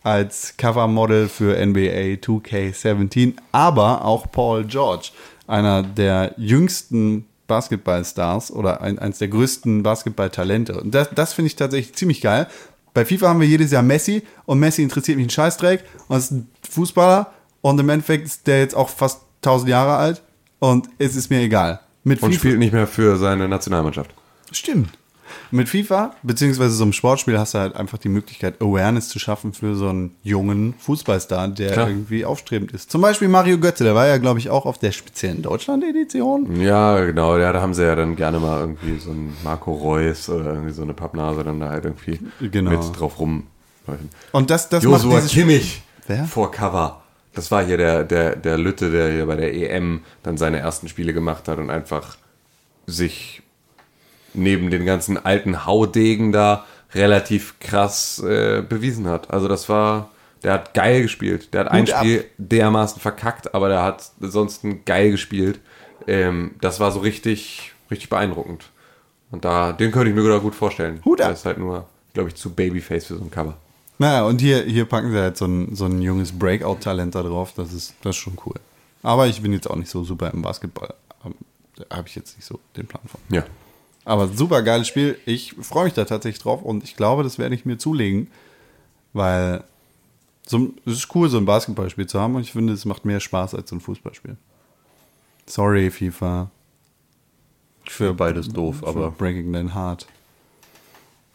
als Covermodel für NBA 2K17, aber auch Paul George, einer der jüngsten Basketballstars oder ein, eines der größten Basketballtalente. Und das, das finde ich tatsächlich ziemlich geil. Bei FIFA haben wir jedes Jahr Messi und Messi interessiert mich ein Scheißdreck und ist ein Fußballer und im Endeffekt ist der jetzt auch fast 1000 Jahre alt und es ist mir egal. Mit Und FIFA- spielt nicht mehr für seine Nationalmannschaft. Stimmt. Mit FIFA, beziehungsweise so einem Sportspiel, hast du halt einfach die Möglichkeit, Awareness zu schaffen für so einen jungen Fußballstar, der Klar. irgendwie aufstrebend ist. Zum Beispiel Mario Götze, der war ja, glaube ich, auch auf der speziellen Deutschland-Edition. Ja, genau, ja, da haben sie ja dann gerne mal irgendwie so einen Marco Reus oder irgendwie so eine Pappnase dann da halt irgendwie Genau. mit drauf rum. Und das, das macht Josua dieses Kimmich Wer? vor Cover. Das war hier der, der, der Lütte, der hier bei der EM dann seine ersten Spiele gemacht hat und einfach sich neben den ganzen alten Haudegen da relativ krass äh, bewiesen hat. Also das war, der hat geil gespielt. Der hat ein Hut ab. Spiel dermaßen verkackt, aber der hat ansonsten geil gespielt. Ähm, das war so richtig, richtig beeindruckend. Und da, den könnte ich mir da gut vorstellen. Hut ab. Der ist halt nur, glaube ich, zu Babyface für so ein Cover. Naja, und hier, hier packen sie halt so ein, so ein junges Breakout-Talent da drauf. Das ist, das ist schon cool. Aber ich bin jetzt auch nicht so super im Basketball. Ähm, Da habe ich jetzt nicht so den Plan von. Ja. Aber super geiles Spiel. Ich freue mich da tatsächlich drauf und ich glaube, das werde ich mir zulegen, weil so, es ist cool, so ein Basketballspiel zu haben und ich finde, es macht mehr Spaß als so ein Fußballspiel. Sorry, FIFA. Für beides doof, für aber Breaking Dein Heart.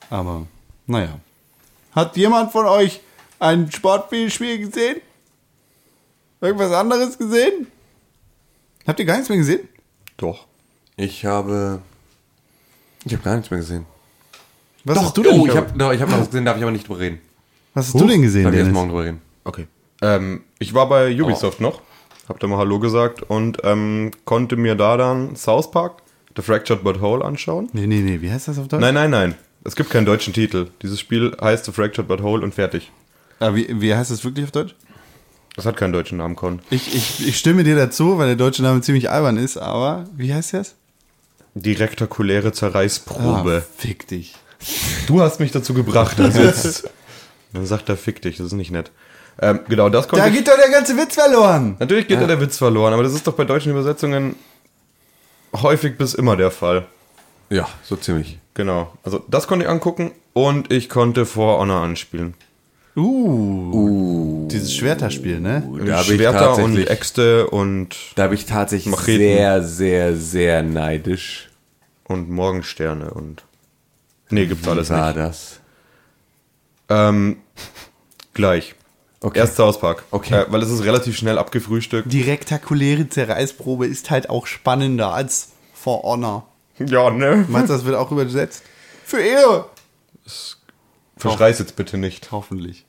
Aber, naja. Hat jemand von euch ein Sportspiel gesehen? Irgendwas anderes gesehen? Habt ihr gar nichts mehr gesehen? doch. Ich habe. Ich habe gar nichts mehr gesehen. Was Doch, hast du denn? oh, ich habe ich hab noch was gesehen, darf ich aber nicht drüber reden. was hast du denn gesehen, Darf ich erst morgen drüber reden. Okay. Ähm, ich war bei Ubisoft noch, hab da mal Hallo gesagt und ähm, konnte mir da dann South Park, The Fractured But Whole anschauen. Nee, nee, nee. Wie heißt das auf Deutsch? Nein, nein, nein. Es gibt keinen deutschen Titel. Dieses Spiel heißt The Fractured But Whole und fertig. Ah, wie, wie heißt das wirklich auf Deutsch? Das hat keinen deutschen Namen, Con. Ich, ich, ich stimme dir dazu, weil der deutsche Name ziemlich albern ist, aber wie heißt das? Die rektakuläre Zerreißprobe. Ah, fick dich. Du hast mich dazu gebracht. Also jetzt, dann sagt er, fick dich, das ist nicht nett. Ähm, genau, das konnte Da geht doch der ganze Witz verloren. Natürlich geht da der Witz verloren, aber das ist doch bei deutschen Übersetzungen häufig bis immer der Fall. Ja, so ziemlich. Genau. Also das konnte ich angucken und ich konnte For Honor anspielen. Uh. Dieses Schwerterspiel, ne? Da habe ich Schwerter und Äxte und, da habe ich tatsächlich Macheten. sehr, sehr, sehr neidisch. und Morgensterne und. Nee, gibt's alles war nicht. das. Ähm, gleich. Okay. Erst South Park. Okay. Äh, weil es ist relativ schnell abgefrühstückt. Die rektakuläre Zerreißprobe ist halt auch spannender als For Honor. Ja, ne? Meinst du, das wird auch übersetzt? Für Ehre. Verschreiß jetzt bitte nicht. Hoffentlich.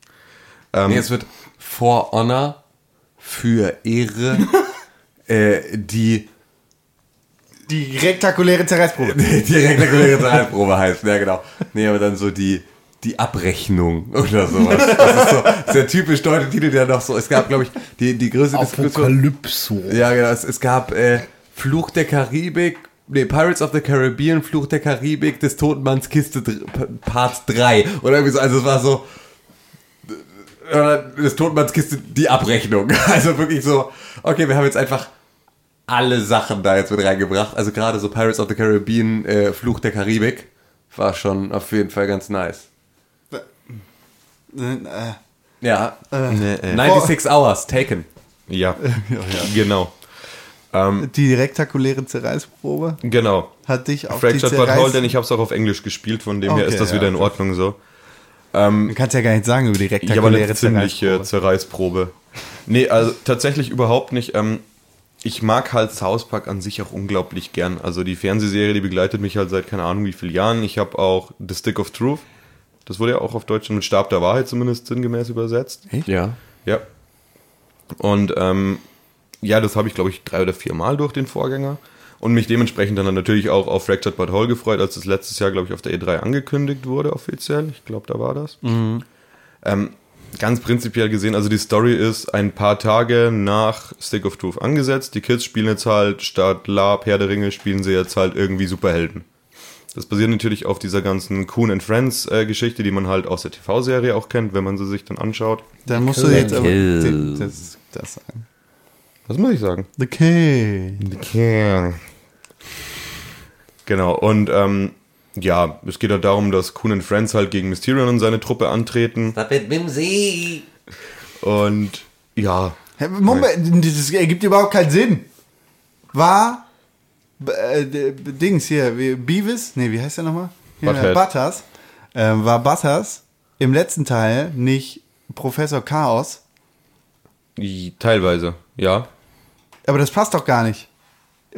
Ähm, Nee, es wird For Honor für Ehre, äh, die Die rektakuläre Zerreißprobe. die rektakuläre Zerreißprobe heißt, ja genau. Nee, aber dann so die, die Abrechnung oder sowas. Das ist so sehr typisch deutsche Titel, der noch so, es gab, glaube ich, die, die größte Diskussion. Apokalypso. Ja, genau, es, es gab äh, Fluch der Karibik, nee, Pirates of the Caribbean, Fluch der Karibik, des Totenmanns Kiste Part 3. Oder irgendwie so, also es war so, äh, des Totenmanns Kiste, die Abrechnung. Also wirklich so, okay, wir haben jetzt einfach alle Sachen da jetzt mit reingebracht. Also gerade so Pirates of the Caribbean, äh, Fluch der Karibik, war schon auf jeden Fall ganz nice. Äh, Ja, Nee, äh. 96 Hours, taken. Ja, genau. Ähm, Die rektakuläre Zerreißprobe genau. hat dich auf die Fractured But Whole, Zerreiß... denn ich habe es auch auf Englisch gespielt, von dem her Okay, ist das ja, wieder in. Ordnung so. Du kannst ja gar nicht sagen über die Ich habe rektakuläre eine ziemliche Zerreißprobe. Zerreißprobe. Nee, also tatsächlich überhaupt nicht. Ähm, ich mag halt South Park an sich auch unglaublich gern. Also die Fernsehserie, die begleitet mich halt seit keine Ahnung wie vielen Jahren. Ich habe auch The Stick of Truth. Das wurde ja auch auf Deutsch mit Stab der Wahrheit zumindest sinngemäß übersetzt. Ja. Ja. Und ähm, ja, das habe ich, glaube ich, drei oder vier Mal durch den Vorgänger. Und mich dementsprechend dann natürlich auch auf Fractured But Whole gefreut, als das letztes Jahr, glaube ich, auf der E3 angekündigt wurde, offiziell. Ich glaube, da war das. Ähm, ganz prinzipiell gesehen, also die Story ist ein paar Tage nach Stick of Truth angesetzt. Die Kids spielen jetzt halt statt Lab, Herr der Ringe, spielen sie jetzt halt irgendwie Superhelden. Das basiert natürlich auf dieser ganzen Coon and Friends äh, Geschichte, die man halt aus der TV-Serie auch kennt, wenn man sie sich dann anschaut. Dann musst du jetzt aber das, das sagen. Was muss ich sagen? The Kill. Genau, und ähm, ja, es geht halt darum, dass Coon and Friends halt gegen Mysterion und seine Truppe antreten. It, Mimsy! Und ja, Moment, das ergibt überhaupt keinen Sinn. War äh, Dings hier, wie, Beavis? Nee, wie heißt der nochmal? Butthead. Butters. Ähm, war Butters im letzten Teil nicht Professor Chaos? teilweise, ja. Aber das passt doch gar nicht.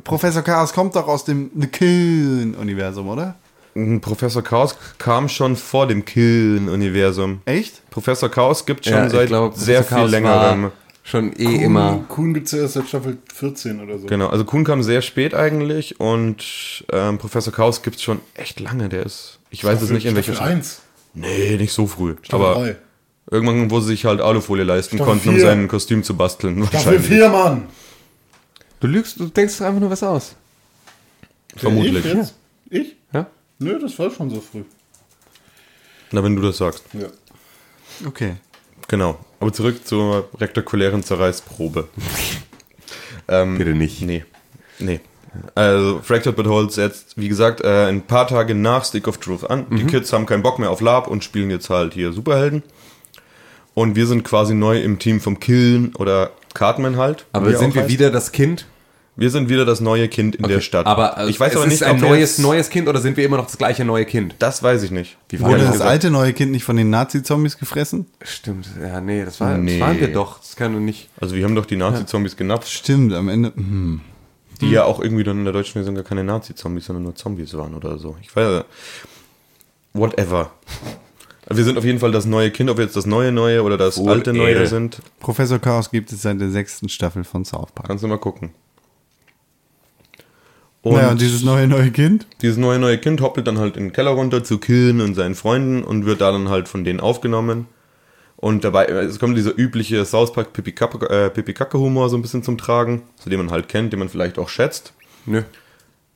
Professor Chaos kommt doch aus dem The Kill-Universum, oder? Mm, Professor Chaos kam schon vor dem Killen-Universum. Echt? Professor Chaos gibt schon Ja, seit glaube, sehr viel war Schon eh immer. Kuhn gibt es erst seit Staffel 14 oder so. Genau, also Kuhn kam sehr spät eigentlich und ähm, Professor Chaos gibt es schon echt lange. Der ist, ich weiß es nicht in welcher Staffel 1. Nee, nicht so früh. Staffel aber 3. irgendwann, wo sie sich halt Alufolie leisten Staffel konnten, um vier. sein Kostüm zu basteln. Staffel wahrscheinlich. 4, Mann. Du lügst, du denkst einfach nur was aus. Vermutlich. Ich jetzt? Ich? Ja? Nö, das war schon so früh. Na, wenn du das sagst. Ja. Okay. Genau. Aber zurück zur rektakulären Zerreißprobe. ähm, Bitte nicht. Nee. Nee. Also, Fractured But Whole setzt, wie gesagt, äh, ein paar Tage nach Stick of Truth an. Mhm. Die Kids haben keinen Bock mehr auf Lab und spielen jetzt halt hier Superhelden. Und wir sind quasi neu im Team vom Killen oder Cartman halt. Aber er sind wir heißt. wieder das Kind? Wir sind wieder das neue Kind in der Stadt. Aber äh, ich weiß es aber ist nicht, ein ob wir neues, neues Kind oder sind wir immer noch das gleiche neue Kind? Das weiß ich nicht. Wie Wurde das gesagt- alte neue Kind nicht von den Nazi-Zombies gefressen? Stimmt, ja, nee, das, war, Nee. das waren wir doch. Das kann doch nicht. Also wir haben doch die Nazi-Zombies genappt, Stimmt, am Ende. Hm. die ja auch irgendwie dann in der deutschen Version gar keine Nazi-Zombies, sondern nur Zombies waren oder so. Ich weiß Whatever. Wir sind auf jeden Fall das neue Kind, ob wir jetzt das neue Neue oder das Wohl alte Neue eher. sind, Professor Chaos gibt es seit der sechsten Staffel von South Park. kannst du mal gucken. Und naja, und dieses neue neue Kind? dieses neue neue Kind hoppelt dann halt in den Keller runter zu Killen und seinen Freunden und wird da dann halt von denen aufgenommen. Und dabei, es kommt dieser übliche South Park Pipi-Kacke-Humor so ein bisschen zum Tragen, so den man halt kennt, den man vielleicht auch schätzt. Nö.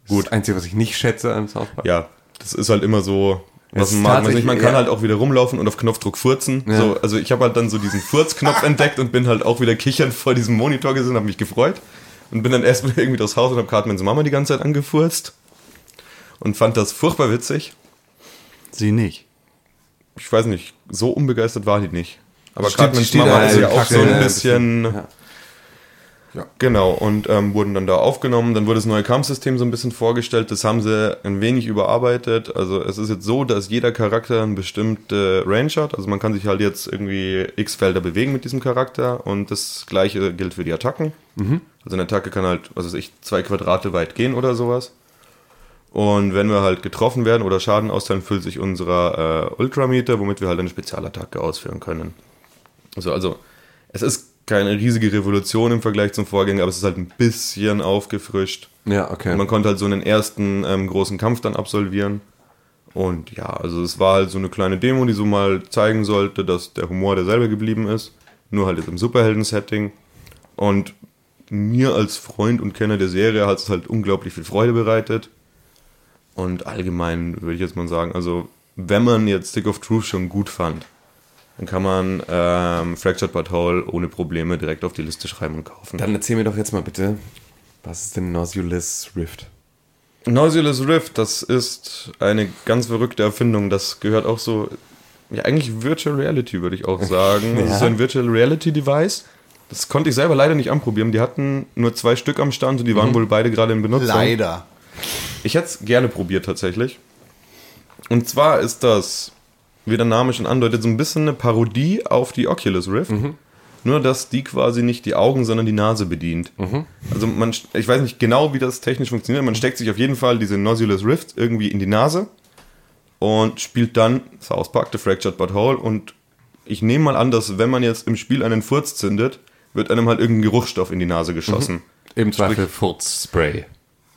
Gut. Das Einzige, was ich nicht schätze an South Park. Ja, das ist halt immer so, was man mag. Also tatsächlich- man kann ja. halt auch wieder rumlaufen und auf Knopfdruck furzen. Ja. So, also ich habe halt dann so diesen Furzknopf entdeckt und bin halt auch wieder kichernd vor diesem Monitor gesessen, habe mich gefreut und bin dann erstmal irgendwie durchs Haus und habe Cartmans Mama die ganze Zeit angefurzt und fand das furchtbar witzig. Sie nicht. Ich weiß nicht, so unbegeistert war die nicht. Aber Cartmans steht Mama da ist ja auch so ein bisschen... Ja. Genau, und ähm, wurden dann da aufgenommen. Dann wurde das neue Kampfsystem so ein bisschen vorgestellt. Das haben sie ein wenig überarbeitet. Also es ist jetzt so, dass jeder Charakter eine bestimmte Range hat. Also man kann sich halt jetzt irgendwie x Felder bewegen mit diesem Charakter. Und das gleiche gilt für die Attacken. Also eine Attacke kann halt, was weiß ich, zwei Quadrate weit gehen oder sowas. Und wenn wir halt getroffen werden oder Schaden austeilen, füllt sich unser äh, Ultrameter, womit wir halt eine Spezialattacke ausführen können. Also, also, es ist keine riesige Revolution im Vergleich zum Vorgänger, aber es ist halt ein bisschen aufgefrischt. Ja, okay. Und man konnte halt so einen ersten ähm, großen Kampf dann absolvieren. Und ja, also es war halt so eine kleine Demo, die so mal zeigen sollte, dass der Humor derselbe geblieben ist. Nur halt jetzt im Superhelden-Setting. Und mir als Freund und Kenner der Serie hat es halt unglaublich viel Freude bereitet. Und allgemein würde ich jetzt mal sagen, also wenn man jetzt Stick of Truth schon gut fand, dann kann man ähm, Fractured But Whole ohne Probleme direkt auf die Liste schreiben und kaufen. Dann erzähl mir doch jetzt mal bitte, was ist denn Nauseous Rift? Nauseous Rift, das ist eine ganz verrückte Erfindung. Das gehört auch so, ja eigentlich Virtual Reality würde ich auch sagen. Das ist so ein Virtual Reality Device. Das konnte ich selber leider nicht anprobieren. Die hatten nur zwei Stück am Stand und die waren wohl beide gerade in Benutzung. Leider. Ich hätte es gerne probiert tatsächlich. Und zwar ist das, wie der Name schon andeutet, so ein bisschen eine Parodie auf die Oculus Rift. Nur, dass die quasi nicht die Augen, sondern die Nase bedient. Also man, ich weiß nicht genau, wie das technisch funktioniert. Man steckt sich auf jeden Fall diese Nauseous Rift irgendwie in die Nase und spielt dann South Park, The Fractured But Whole. Und ich nehme mal an, dass wenn man jetzt im Spiel einen Furz zündet, wird einem halt irgendein Geruchsstoff in die Nase geschossen. Im Zweifel Furzspray.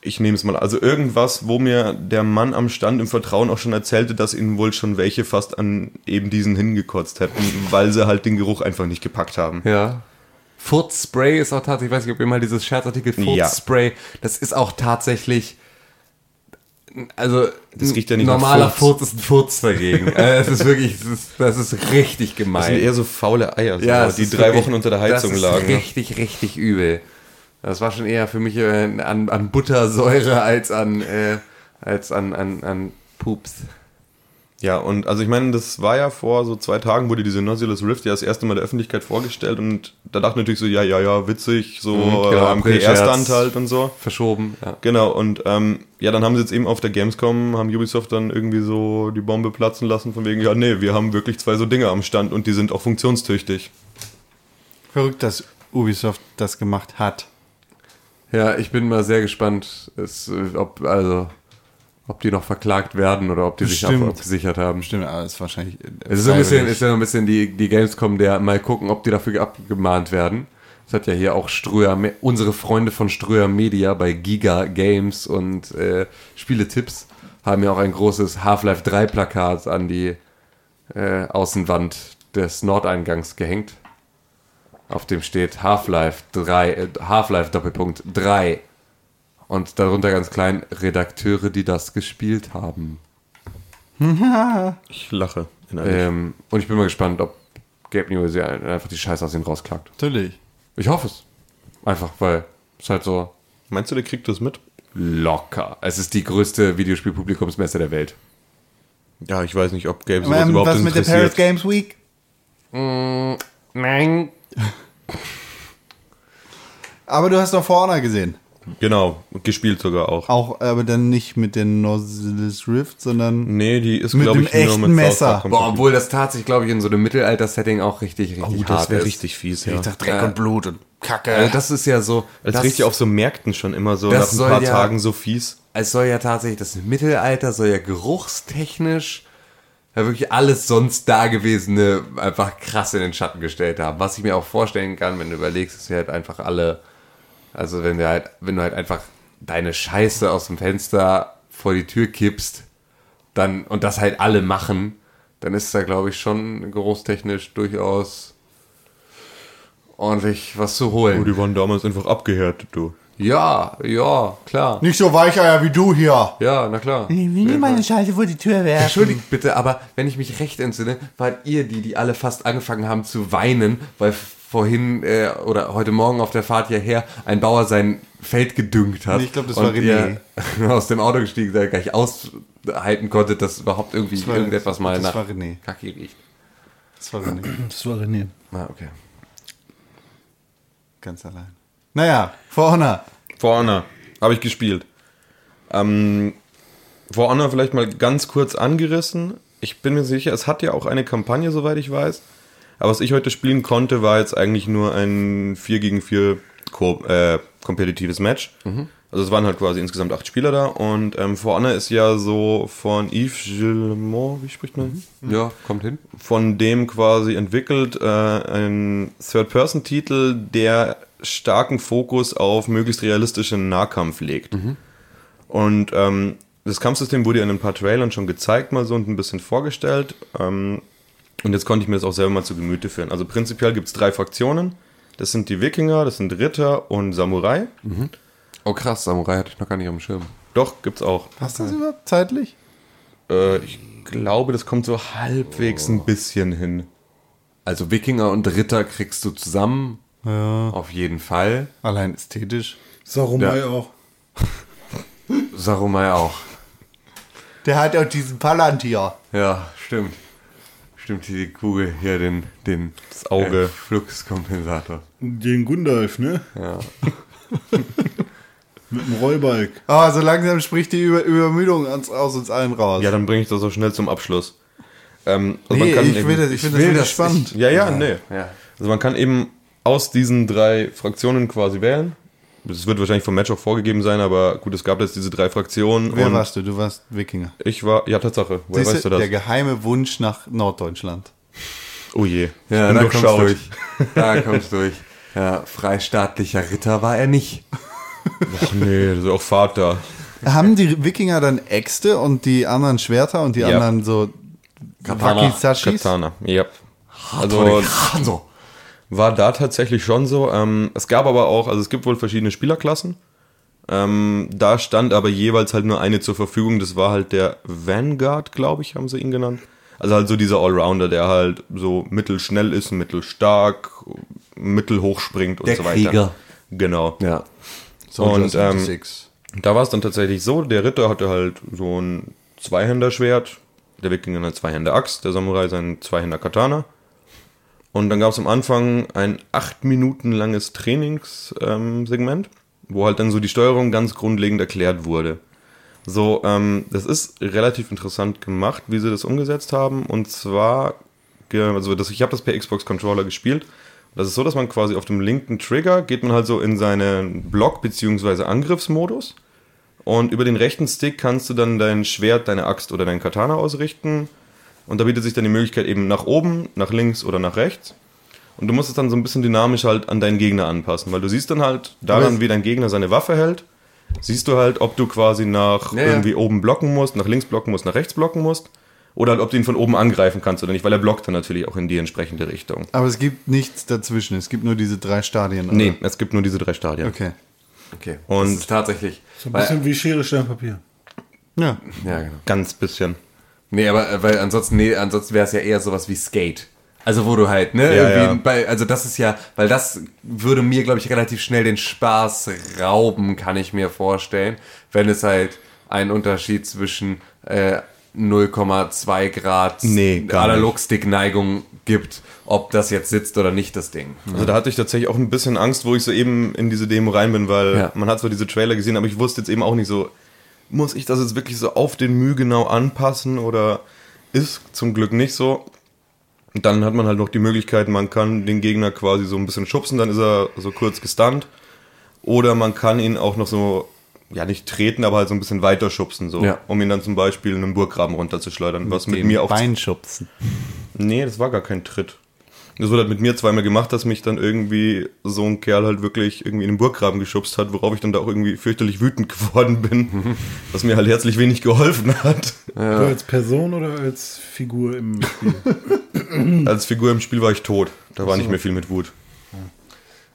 Ich nehme es mal. Also irgendwas, wo mir der Mann am Stand im Vertrauen auch schon erzählte, dass ihnen wohl schon welche fast an eben diesen hingekotzt hätten, weil sie halt den Geruch einfach nicht gepackt haben. Ja. Furzspray ist auch tatsächlich, ich weiß nicht, ob ihr mal dieses Scherzartikel Ja. Furzspray, das ist auch tatsächlich, also Das riecht ja nicht normaler Furz. Furz ist ein Furz dagegen. äh, es ist wirklich, das ist, das ist richtig Das sind gemein. eher so faule Eier, so, es die drei wirklich- Wochen unter der Heizung das ist lagen. Richtig, richtig übel. Das war schon eher für mich äh, an, an Buttersäure als an, äh, als an, an, an Pups. Ja, und also ich meine, das war ja vor so zwei Tagen, wurde diese Nauseous Rift ja das erste Mal der Öffentlichkeit vorgestellt und da dachte ich natürlich so, ja, ja, ja, witzig, so genau, äh, April-Scherz. PR-Stand halt und so. Verschoben, ja. Genau, und ähm, ja, dann haben sie jetzt eben auf der Gamescom, haben Ubisoft dann irgendwie so die Bombe platzen lassen, von wegen, ja, nee, wir haben wirklich zwei so Dinge am Stand und die sind auch funktionstüchtig. Verrückt, dass Ubisoft das gemacht hat. Ja, ich bin mal sehr gespannt, es, äh, ob, also, ob die noch verklagt werden oder ob die sich Bestimmt. ab- abgesichert haben. Stimmt, aber es ist wahrscheinlich. äh, Es ist so ein bisschen, ist ja so ein bisschen die, die Gamescom, der mal gucken, ob die dafür abgemahnt werden. Das hat ja hier auch Ströer, unsere Freunde von Ströer Media bei Giga Games und äh, Spieletipps haben ja auch ein großes Half-Life 3 Plakat an die äh, Außenwand des Nordeingangs gehängt. Auf dem steht Half-Life 3, äh, Half-Life Doppelpunkt 3. Und darunter ganz klein Redakteure, die das gespielt haben. Ich lache. Ähm, und ich bin mal gespannt, ob Gabe Newell sie ein- einfach die Scheiße aus ihm rausklagt. Natürlich. Ich hoffe es. Einfach, weil es halt so Meinst du, der kriegt das mit? locker. Es ist die größte Videospielpublikumsmesse der Welt. Ja, ich weiß nicht, ob Gabe sowas Ähm, überhaupt was mit der Paris interessiert. Games Week? Nein. Aber du hast doch For Honor gesehen. Genau, gespielt sogar auch. Auch, aber dann nicht mit den Nautilus Rift, sondern Nee, die ist, Mit glaube dem ich, nur echten mit Messer. Boah, obwohl das tatsächlich, glaube ich, in so einem Mittelalter-Setting auch richtig, richtig Oh, hart das wäre ist. richtig fies, ja. ich dachte Dreck und Blut und Kacke. Also das ist ja so. Das, das, riecht ja auf so Märkten schon immer so das nach ein paar ja- Tagen so fies. Es soll ja tatsächlich, das Mittelalter soll ja geruchstechnisch ja wirklich alles sonst Dagewesene einfach krass in den Schatten gestellt haben. Was ich mir auch vorstellen kann, wenn du überlegst, dass wir halt einfach alle, also wenn du halt, wenn du halt einfach deine Scheiße aus dem Fenster vor die Tür kippst, dann, und das halt alle machen, dann ist da, glaube ich, schon geruchstechnisch durchaus ordentlich was zu holen. Oh, die waren damals einfach abgehärtet, du. Ja, ja, klar. Nicht so Weicheier wie du hier. Ja, na klar. Ich will nicht meine Scheiße vor die Tür werfen. Entschuldigt bitte, aber wenn ich mich recht entsinne, wart ihr die, die alle fast angefangen haben zu weinen, weil vorhin äh, oder heute Morgen auf der Fahrt hierher ein Bauer sein Feld gedüngt hat. Nee, ich glaub, das und war René. aus dem Auto gestiegen seid, gar nicht aushalten konntet, dass überhaupt irgendwie war- irgendetwas mal das nach war René. Kacke riecht. Das war René. Das war René. Ah, okay. Ganz allein. Naja, For Honor. For Honor habe ich gespielt. Ähm, For Honor vielleicht mal ganz kurz angerissen. Ich bin mir sicher, es hat ja auch eine Kampagne, soweit ich weiß. Aber was ich heute spielen konnte, war jetzt eigentlich nur ein 4 gegen 4 ko äh, kompetitives Match. Also es waren halt quasi insgesamt acht Spieler da und ähm, For Honor ist ja so von Yves Gillemont, wie spricht man? Ja, kommt hin. von dem quasi entwickelt, äh, ein Third-Person-Titel, der starken Fokus auf möglichst realistischen Nahkampf legt. Und ähm, das Kampfsystem wurde ja in ein paar Trailern schon gezeigt, mal so und ein bisschen vorgestellt. Ähm, und jetzt konnte ich mir das auch selber mal zu Gemüte führen. Also prinzipiell gibt es drei Fraktionen. Das sind die Wikinger, das sind Ritter und Samurai. Oh krass, Samurai hatte ich noch gar nicht auf dem Schirm. Doch, gibt's auch. Hast du das überhaupt zeitlich? Äh, ich glaube, das kommt so halbwegs ein bisschen hin. Also Wikinger und Ritter kriegst du zusammen. Ja. Auf jeden Fall. Allein ästhetisch. Sarumai Ja. auch. Sarumai auch. Der hat auch diesen Palantir. Ja, stimmt. Stimmt, die Kugel hier, den, den Das Auge. äh, Fluxkompensator. Den Gundalf, ne? Ja. Mit dem Rollbalg. Ah, so langsam spricht die Über Übermüdung uns, aus uns allen raus. Ja, dann bringe ich das so schnell zum Abschluss. Ähm, also nee, man kann ich eben- will das, ich find will das, das- spannend. Ja, ja, nee. Ja. Also man kann eben aus diesen drei Fraktionen quasi wählen. Das wird wahrscheinlich vom Match auch vorgegeben sein, aber gut, es gab jetzt diese drei Fraktionen. Wer und warst du? Du warst Wikinger. Ich war, ja, Tatsache. Woher weißt du das? der geheime Wunsch nach Norddeutschland. Oh je. Ja, da kommst du durch. Da kommst du durch. Ja, freistaatlicher Ritter war er nicht. Ach nee, das ist auch Vater. Haben die Wikinger dann Äxte und die anderen Schwerter und die Ja. anderen so Katana. Wakisashis? Katana. Ja. Also so. War da tatsächlich schon so. Ähm, es gab aber auch, also es gibt wohl verschiedene Spielerklassen. Ähm, da stand aber jeweils halt nur eine zur Verfügung. Das war halt der Vanguard, glaube ich, haben sie ihn genannt. Also halt so dieser Allrounder, der halt so mittelschnell ist, mittelstark, mittelhoch springt und Der so weiter. Krieger. Genau. Ja. Und, ähm, 76. Da war es dann tatsächlich so, der Ritter hatte halt so ein Zweihänderschwert, der Wikinger eine Zweihänder-Axt, der Samurai sein Zweihänder-Katana. Und dann gab es am Anfang ein acht Minuten langes Trainingssegment, wo halt dann so die Steuerung ganz grundlegend erklärt wurde. So, ähm, das ist relativ interessant gemacht, wie sie das umgesetzt haben. Und zwar, also das, ich habe das per Xbox Controller gespielt. Das ist so, dass man quasi auf dem linken Trigger geht man halt so in seinen Block- bzw. Angriffsmodus. Und über den rechten Stick kannst du dann dein Schwert, deine Axt oder dein Katana ausrichten. Und da bietet sich dann die Möglichkeit eben nach oben, nach links oder nach rechts. Und du musst es dann so ein bisschen dynamisch halt an deinen Gegner anpassen, weil du siehst dann halt daran, wie dein Gegner seine Waffe hält. Siehst du halt, ob du quasi nach Ja, ja. irgendwie oben blocken musst, nach links blocken musst, nach rechts blocken musst. Oder halt, ob du ihn von oben angreifen kannst oder nicht, weil er blockt dann natürlich auch in die entsprechende Richtung. Aber es gibt nichts dazwischen. Es gibt nur diese drei Stadien. oder? Nee, es gibt nur diese drei Stadien. Okay. Okay. Und- das ist tatsächlich. So ein weil, bisschen wie Schere, Stein, Papier. Ja. ja, genau. Ganz bisschen. Nee, aber äh, weil ansonsten, nee, ansonsten wäre es ja eher sowas wie Skate. Also wo du halt, ne, Ja, ja. Bei, also das ist ja, weil das würde mir, glaube ich, relativ schnell den Spaß rauben, kann ich mir vorstellen, wenn es halt einen Unterschied zwischen äh, 0,2 Grad Nee. Analogstick-Neigung gibt, ob das jetzt sitzt oder nicht, das Ding. Also da hatte ich tatsächlich auch ein bisschen Angst, wo ich so eben in diese Demo rein bin, weil Ja. man hat zwar diese Trailer gesehen, aber ich wusste jetzt eben auch nicht so, muss ich das jetzt wirklich so auf den Mühe genau anpassen oder ist zum Glück nicht so. Und dann hat man halt noch die Möglichkeit, man kann den Gegner quasi so ein bisschen schubsen, dann ist er so kurz gestunt. Oder man kann ihn auch noch so, ja nicht treten, aber halt so ein bisschen weiter schubsen, so, Ja. um ihn dann zum Beispiel in einen Burggraben runterzuschleudern, was mit mir auch Beinschubsen. Nee, das war gar kein Tritt. Das wurde halt mit mir zweimal gemacht, dass mich dann irgendwie so ein Kerl halt wirklich irgendwie in den Burggraben geschubst hat, worauf ich dann da auch irgendwie fürchterlich wütend geworden bin, was mir halt herzlich wenig geholfen hat. Du als Person oder als Figur im Spiel? Als Figur im Spiel war ich tot. Da war nicht mehr viel mit Wut.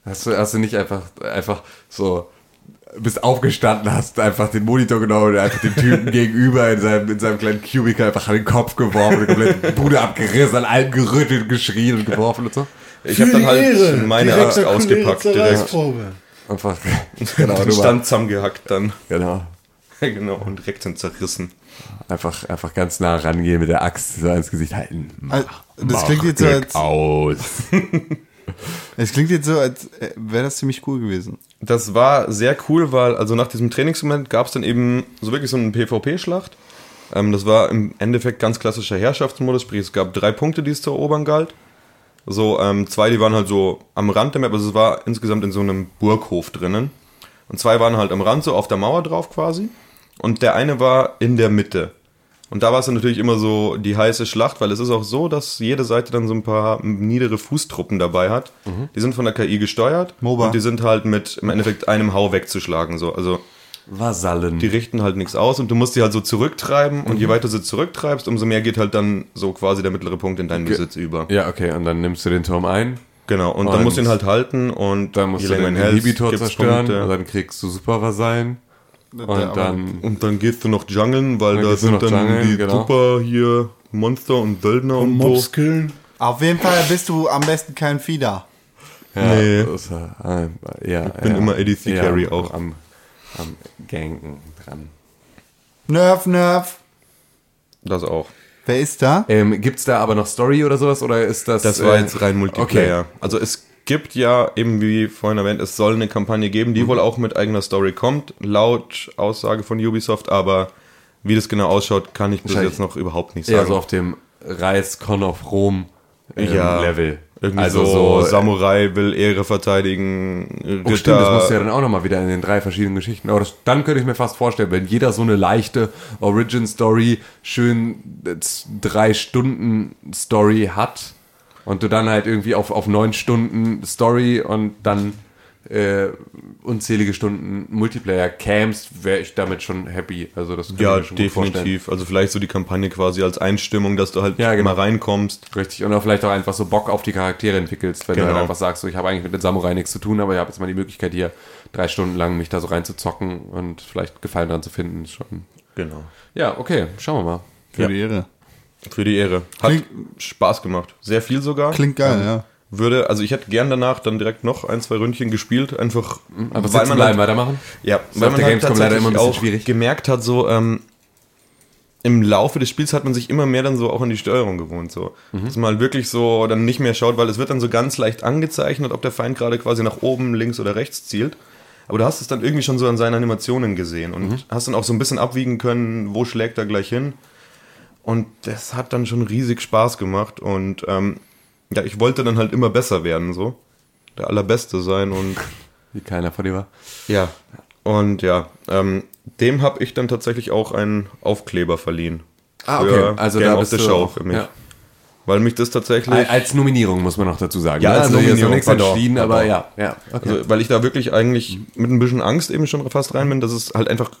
Hast du, hast du nicht einfach, einfach so, bist aufgestanden, hast einfach den Monitor genommen und einfach den Typen gegenüber in seinem, in seinem kleinen Cubicle einfach an den Kopf geworfen, die komplette Bude abgerissen, an allem gerüttelt, geschrien und geworfen und so. Ich habe dann halt meine Direkter Axt ausgepackt direkt. Einfach, genau, Den Stand zusammengehackt dann. genau. genau, und direkt dann zerrissen. Einfach, einfach ganz nah rangehen mit der Axt, so ans Gesicht halten. Also, das klingt jetzt so, als, aus. es klingt jetzt so, als äh, wäre das ziemlich cool gewesen. Das war sehr cool, weil also nach diesem Trainingsmoment gab es dann eben so wirklich so eine PvP-Schlacht. Ähm, das war im Endeffekt ganz klassischer Herrschaftsmodus, sprich es gab drei Punkte, die es zu erobern galt. So, ähm, zwei, die waren halt so am Rand der Map, also es war insgesamt in so einem Burghof drinnen. Und zwei waren halt am Rand, so auf der Mauer drauf quasi. Und der eine war in der Mitte. Und da war es dann natürlich immer so die heiße Schlacht, weil es ist auch so, dass jede Seite dann so ein paar niedere Fußtruppen dabei hat. Die sind von der KI gesteuert MOBA. und die sind halt mit im Endeffekt einem Hau wegzuschlagen. So. Also Vasallen. die richten halt nichts aus und du musst die halt so zurücktreiben und je weiter du sie zurücktreibst, umso mehr geht halt dann so quasi der mittlere Punkt in deinen Besitz über. ja, okay, und dann nimmst du den Turm ein, Genau, und, dann Und musst du ihn halt halten und dann musst je du länger den ihn hältst, Inhibitor zerstören, Punkte. und dann kriegst du Supervasallen. Und aber- dann Und dann gehst du noch jungeln, weil da sind dann jungeln, die genau. super hier Monster und Söldner und, Und so. Mobs killen. Auf jeden Fall bist du am besten kein Fieder. Ja, Nee. das, äh, ja, bin ja, immer ADC ja, Carry auch. Am, am Ganken dran. Nerv, Nerv. Das auch. Wer ist da? Ähm, gibt's da aber noch Story oder sowas oder ist das? Das war äh, jetzt rein Multiplayer. Okay. Also es gibt ja, eben wie vorhin erwähnt, es soll eine Kampagne geben, die wohl auch mit eigener Story kommt, laut Aussage von Ubisoft, aber wie das genau ausschaut, kann ich bis jetzt noch überhaupt nicht sagen. so auf dem Reiscon of Rom ähm, Ja, Level. Irgendwie also so, so, Samurai will Ehre verteidigen, Ritter. Oh, stimmt, das musst du ja dann auch nochmal wieder in den drei verschiedenen Geschichten. Aber das, dann könnte ich mir fast vorstellen, wenn jeder so eine leichte Origin-Story, schön äh, drei Stunden Story hat und du dann halt irgendwie auf, auf neun Stunden Story und dann äh, unzählige Stunden Multiplayer camst, wäre ich damit schon happy. Also das könnte ja, ich mir schon gut vorstellen. definitiv. Also vielleicht so die Kampagne quasi als Einstimmung, dass du halt Ja, genau. mal reinkommst. Richtig, und auch vielleicht auch einfach so Bock auf die Charaktere entwickelst, wenn du Genau. halt einfach sagst, so, ich habe eigentlich mit den Samurai nichts zu tun, aber ich habe jetzt mal die Möglichkeit hier drei Stunden lang mich da so reinzuzocken und vielleicht Gefallen dran zu finden. Schon. Genau. Ja, okay, schauen wir mal. Für Ja. die Ehre. Für die Ehre. Hat Klingt- Spaß gemacht. Sehr viel sogar. Klingt geil, ja. Würde, also ich hätte gern danach dann direkt noch ein, zwei Ründchen gespielt, einfach Aber sitzen bleiben, weitermachen? Ja, Ist auf der Gamescom leider immer ein bisschen auch schwierig. gemerkt hat, so ähm, im Laufe des Spiels hat man sich immer mehr dann so auch an die Steuerung gewohnt, so. Mhm. Dass man halt wirklich so dann nicht mehr schaut, weil es wird dann so ganz leicht angezeichnet, ob der Feind gerade quasi nach oben, links oder rechts zielt. Aber du hast es dann irgendwie schon so an seinen Animationen gesehen und Mhm. hast dann auch so ein bisschen abwiegen können, wo schlägt er gleich hin. Und das hat dann schon riesig Spaß gemacht und ähm, ja, ich wollte dann halt immer besser werden, so. Der Allerbeste sein und Wie keiner vor dir war. ja, und ja, ähm, dem habe ich dann tatsächlich auch einen Aufkleber verliehen. Ah, okay. Also Game da of bist the du Show auch, für mich. ja. Weil mich das tatsächlich, Al- Als Nominierung muss man noch dazu sagen. Ja, ne? als also Nominierung, nichts pardon, entschieden, aber pardon. ja, ja. Okay. also, weil ich da wirklich eigentlich mit ein bisschen Angst eben schon fast rein bin, dass es halt einfach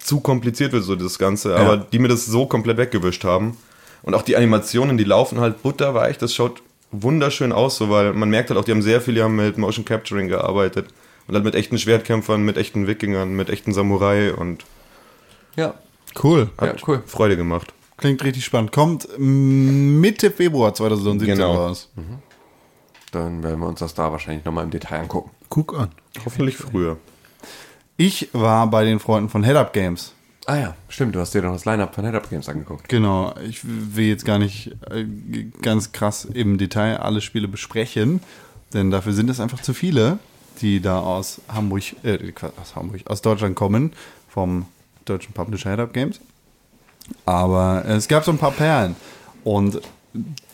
zu kompliziert wird, so das Ganze. Aber die mir das so komplett weggewischt haben. Und auch die Animationen, die laufen halt butterweich, das schaut wunderschön aus, so, weil man merkt halt auch, die haben sehr viel die haben mit Motion Capturing gearbeitet. Und halt mit echten Schwertkämpfern, mit echten Wikingern, mit echten Samurai und ja. Cool. ja, cool. Freude gemacht. Klingt richtig spannend. Kommt mm, Mitte Februar 2017 Genau. raus. Dann werden wir uns das da wahrscheinlich nochmal im Detail angucken. Guck an. Hoffentlich früher. Ich war bei den Freunden von Head Up Games. Ah ja, stimmt, du hast dir noch das Line-Up von Head-Up Games angeguckt. Genau, ich will jetzt gar nicht äh, ganz krass im Detail alle Spiele besprechen, denn dafür sind es einfach zu viele, die da aus Hamburg, äh, aus Hamburg, aus Deutschland kommen, vom deutschen Publisher Head Up Games. Aber es gab so ein paar Perlen und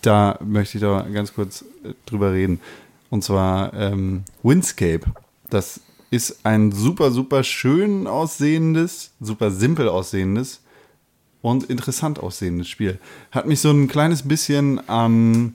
da möchte ich da ganz kurz äh, drüber reden. Und zwar ähm, Windscape. Das ist ein super, super schön aussehendes, super simpel aussehendes und interessant aussehendes Spiel. Hat mich so ein kleines bisschen an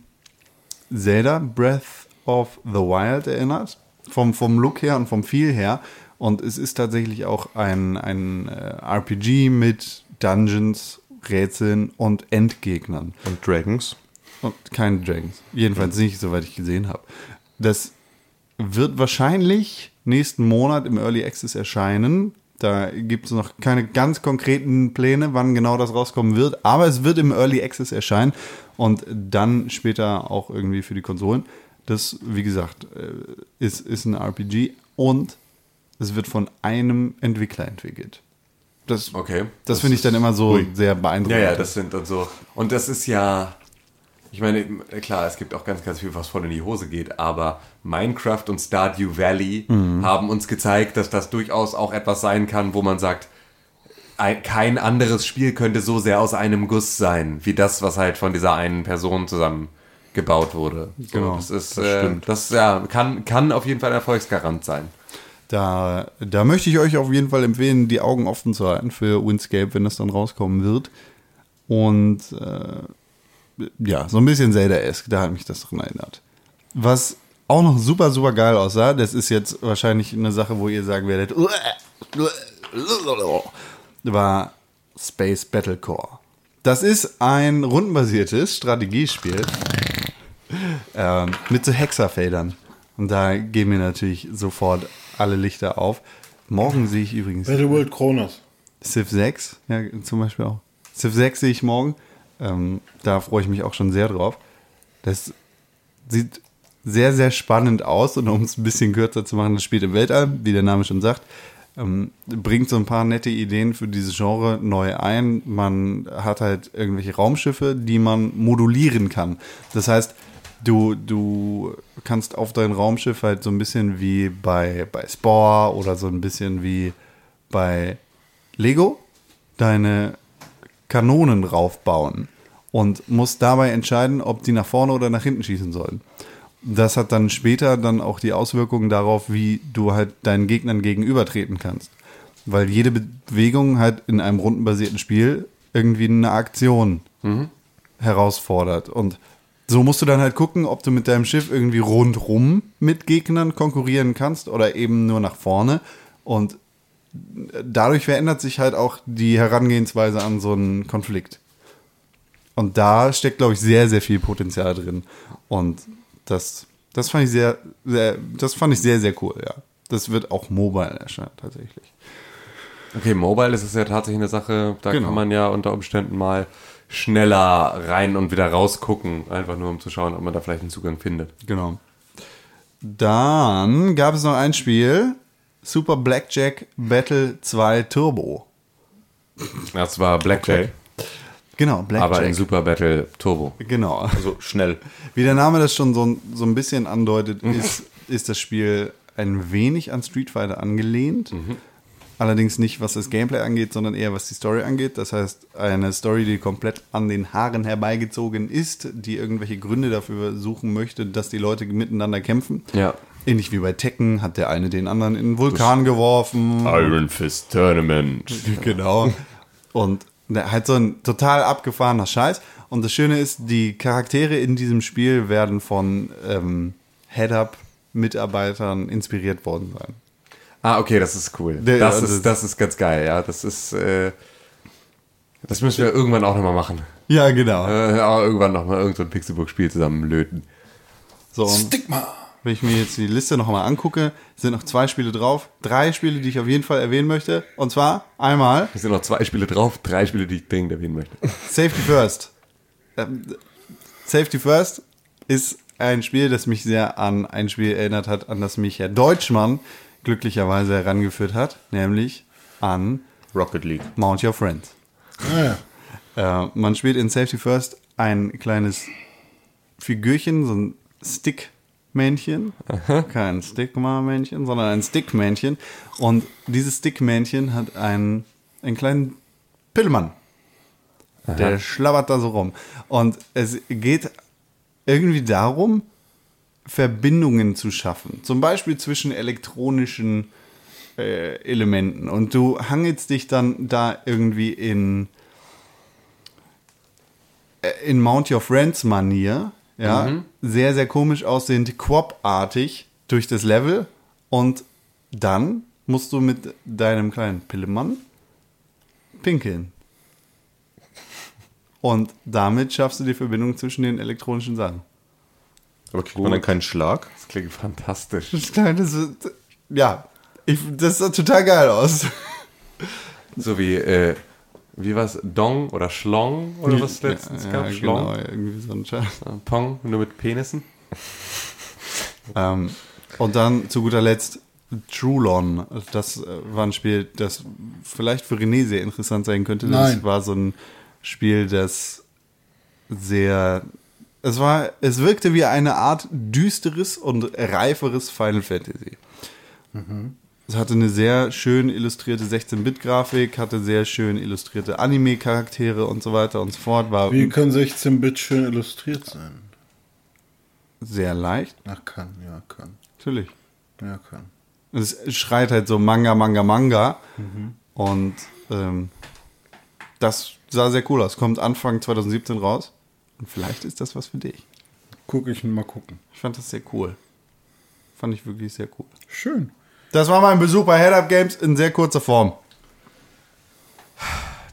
Zelda Breath of the Wild erinnert. Vom, vom Look her und vom Feel her. Und es ist tatsächlich auch ein, ein äh, RPG mit Dungeons, Rätseln und Endgegnern. Und Dragons. Und keine Dragons. Jedenfalls nicht, soweit ich gesehen habe. Das wird wahrscheinlich nächsten Monat im Early Access erscheinen. Da gibt es noch keine ganz konkreten Pläne, wann genau das rauskommen wird. Aber es wird im Early Access erscheinen und dann später auch irgendwie für die Konsolen. Das, wie gesagt, äh, ist, ist ein RPG und es wird von einem Entwickler entwickelt. Das, Okay. das, finde ich dann immer so Ui. sehr beeindruckend. Ja, ja, das sind und so. Und das ist ja, ich meine, klar, es gibt auch ganz, ganz viel, was voll in die Hose geht, aber Minecraft und Stardew Valley haben uns gezeigt, dass das durchaus auch etwas sein kann, wo man sagt, ein, kein anderes Spiel könnte so sehr aus einem Guss sein, wie das, was halt von dieser einen Person zusammen gebaut wurde. So, Genau, das ist, das äh, stimmt. das ja, kann, kann auf jeden Fall ein Erfolgsgarant sein. Da, da möchte ich euch auf jeden Fall empfehlen, die Augen offen zu halten für Windscape, wenn das dann rauskommen wird. Und äh, ja, so ein bisschen Zelda-esque, da hat mich das dran erinnert. Was auch noch super, super geil aussah, das ist jetzt wahrscheinlich eine Sache, wo ihr sagen werdet, war Space Battle Core. Das ist ein rundenbasiertes Strategiespiel ähm, mit so Hexerfeldern. Und da gehen mir natürlich sofort alle Lichter auf. Morgen sehe ich übrigens Battle World Kronos. Civ 6, ja, zum Beispiel auch. Civ 6 sehe ich morgen. Ähm, da freue ich mich auch schon sehr drauf. Das sieht sehr, sehr spannend aus und um es ein bisschen kürzer zu machen, das spielt im Weltall, wie der Name schon sagt. Ähm, bringt so ein paar nette Ideen für dieses Genre neu ein. Man hat halt irgendwelche Raumschiffe, die man modulieren kann. Das heißt, du, du kannst auf dein Raumschiff halt so ein bisschen wie bei, bei Spore oder so ein bisschen wie bei Lego deine Kanonen raufbauen und musst dabei entscheiden, ob die nach vorne oder nach hinten schießen sollen. Das hat dann später dann auch die Auswirkungen darauf, wie du halt deinen Gegnern gegenübertreten kannst. Weil jede Bewegung halt in einem rundenbasierten Spiel irgendwie eine Aktion herausfordert. Und so musst du dann halt gucken, ob du mit deinem Schiff irgendwie rundrum mit Gegnern konkurrieren kannst oder eben nur nach vorne. Und dadurch verändert sich halt auch die Herangehensweise an so einen Konflikt. Und da steckt, glaube ich, sehr, sehr viel Potenzial drin. Und das, das fand ich sehr, sehr, das fand ich sehr, sehr cool, ja. Das wird auch mobile erscheinen, tatsächlich. Okay, Mobile ist es ja tatsächlich eine Sache, da Genau. kann man ja unter Umständen mal schneller rein und wieder rausgucken, einfach nur um zu schauen, ob man da vielleicht einen Zugang findet. Genau. Dann gab es noch ein Spiel, Super Blackjack Battle 2 Turbo. Das war Blackjack, Genau, Blackjack. aber in Super Battle Turbo. genau. Also schnell. Wie der Name das schon so, so ein bisschen andeutet, ist, ist das Spiel ein wenig an Street Fighter angelehnt. Allerdings nicht, was das Gameplay angeht, sondern eher, was die Story angeht. Das heißt, eine Story, die komplett an den Haaren herbeigezogen ist, die irgendwelche Gründe dafür suchen möchte, dass die Leute miteinander kämpfen. Ja. Ähnlich wie bei Tekken hat der eine den anderen in den Vulkan geworfen. Iron Fist Tournament. Genau. Und der- halt so ein total abgefahrener Scheiß. Und das Schöne ist, die Charaktere in diesem Spiel werden von ähm, Head-Up-Mitarbeitern inspiriert worden sein. Ah, okay, das ist cool. Der- das, ist, das ist ganz geil, ja. Das ist, äh, das müssen wir irgendwann auch nochmal machen. Ja, genau. Äh, aber irgendwann nochmal irgendein so ein Pixelburg-Spiel zusammen löten. So, Stigma. Wenn ich mir jetzt die Liste nochmal angucke, sind noch zwei Spiele drauf. Drei Spiele, die ich auf jeden Fall erwähnen möchte. Und zwar einmal Es sind noch zwei Spiele drauf, drei Spiele, die ich dringend erwähnen möchte. Safety First. Ähm, Safety First ist ein Spiel, das mich sehr an ein Spiel erinnert hat, an das mich Herr Deutschmann glücklicherweise herangeführt hat, nämlich an Rocket League. Mount Your Friend. Ah, ja. Äh, man spielt in Safety First ein kleines Figürchen, so ein Stickmännchen. Kein Stigma-Männchen, sondern ein Stickmännchen. Und dieses Stickmännchen hat einen, einen kleinen Pillemann. Der schlabbert da so rum. Und es geht irgendwie darum, Verbindungen zu schaffen. Zum Beispiel zwischen elektronischen äh, Elementen. Und du hangelst dich dann da irgendwie in, äh, in Mount Your Friends Ja, sehr, sehr komisch aussehend, Quop-artig durch das Level und dann musst du mit deinem kleinen Pillemann pinkeln. Und damit schaffst du die Verbindung zwischen den elektronischen Sachen. Aber kriegt man dann keinen Schlag? Das klingt fantastisch. Das kleine, so- ja, ich, das sah total geil aus. So wie, äh, wie war's? Dong oder Schlong oder was letztens ja, gab? ja, Schlong? genau, irgendwie so ein Scheiß. Äh, Pong, nur mit Penissen? Ähm, und dann zu guter Letzt Trulon. Das äh, war ein Spiel, das vielleicht für René sehr interessant sein könnte. Das Nein. war so ein Spiel, das sehr. Es war, es wirkte wie eine Art düsteres und reiferes Final Fantasy. Es hatte eine sehr schön illustrierte 16-Bit-Grafik, hatte sehr schön illustrierte Anime-Charaktere und so weiter und so fort. War Wie können 16-Bit schön illustriert sein? sehr leicht, Ach, kann, ja, kann. natürlich. Ja, kann. Es schreit halt so Manga, Manga, Manga. Und ähm, das sah sehr cool aus. Kommt Anfang 2017 raus. Und vielleicht ist das was für dich. Guck ich mal gucken. Ich fand das sehr cool. Fand ich wirklich sehr cool. Schön. Das war mein Besuch bei Head Up Games in sehr kurzer Form.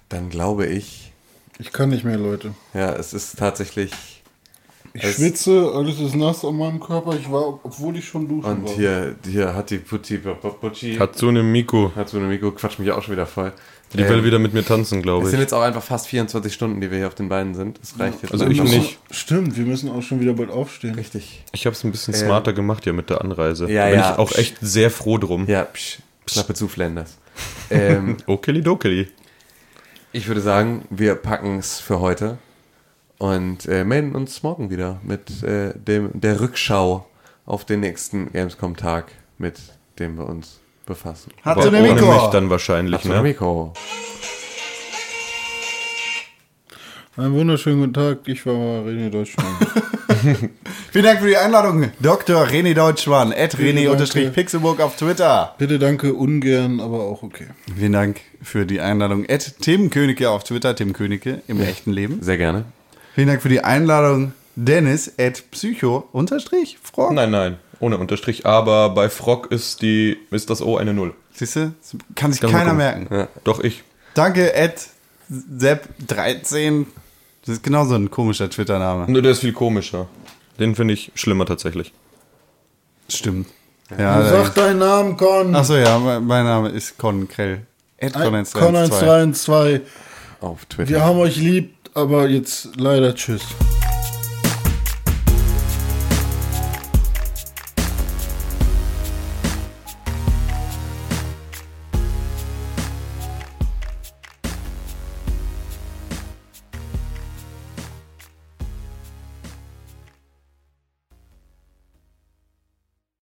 Dann glaube ich, Ich kann nicht mehr, Leute. ja, es ist tatsächlich. Ich Es- schwitze, alles ist nass an meinem Körper. Ich war, obwohl ich schon duschen Und war. hier, hier hat die Putti, Putti, Hatsune Miku. hat so eine Mikro, quatscht mich auch schon wieder voll. Die will wieder mit mir tanzen, glaube Es sind ich. jetzt auch einfach fast 24 Stunden, die wir hier auf den Beinen sind. Das reicht jetzt. Also ich nicht. Stimmt, wir müssen auch schon wieder bald aufstehen. Richtig. Ich habe es ein bisschen smarter gemacht hier mit der Anreise. Ja, da bin ja. ich auch echt sehr froh drum. Ja, psch, Klappe zu, Flanders. ähm, Okeli-dokeli. ich würde sagen, wir packen es für heute und äh, melden uns morgen wieder mit äh, dem, der Rückschau auf den nächsten Gamescom-Tag, mit dem wir uns befassen. Hatsune ohne Miku. mich dann wahrscheinlich, Hatsune ne? Miku. Einen wunderschönen guten Tag. Ich war René Deutschmann. Vielen Dank für die Einladung, Dr. René Deutschmann, at. René-Pixelburg auf Twitter. Bitte danke, ungern, aber auch okay. Vielen Dank für die Einladung, at Tim Königke auf Twitter, Tim Königke im echten Leben. Sehr gerne. Vielen Dank für die Einladung, Dennis, at Psycho-Frog. Nein, nein, ohne Unterstrich. Aber bei Frog ist, die, ist das O eine Null. Siehst du? Kann sich keiner merken. Ja, doch ich. Danke, at Sepp13. Das ist genauso ein komischer Twitter-Name. Nur der ist viel komischer. Den finde ich schlimmer tatsächlich. Stimmt. Ja, da- Sag deinen Namen, Con. Achso, ja, mein mein Name ist Con Krell. At Con Con132. 132. Auf Twitter. Wir haben euch lieb, aber jetzt leider tschüss.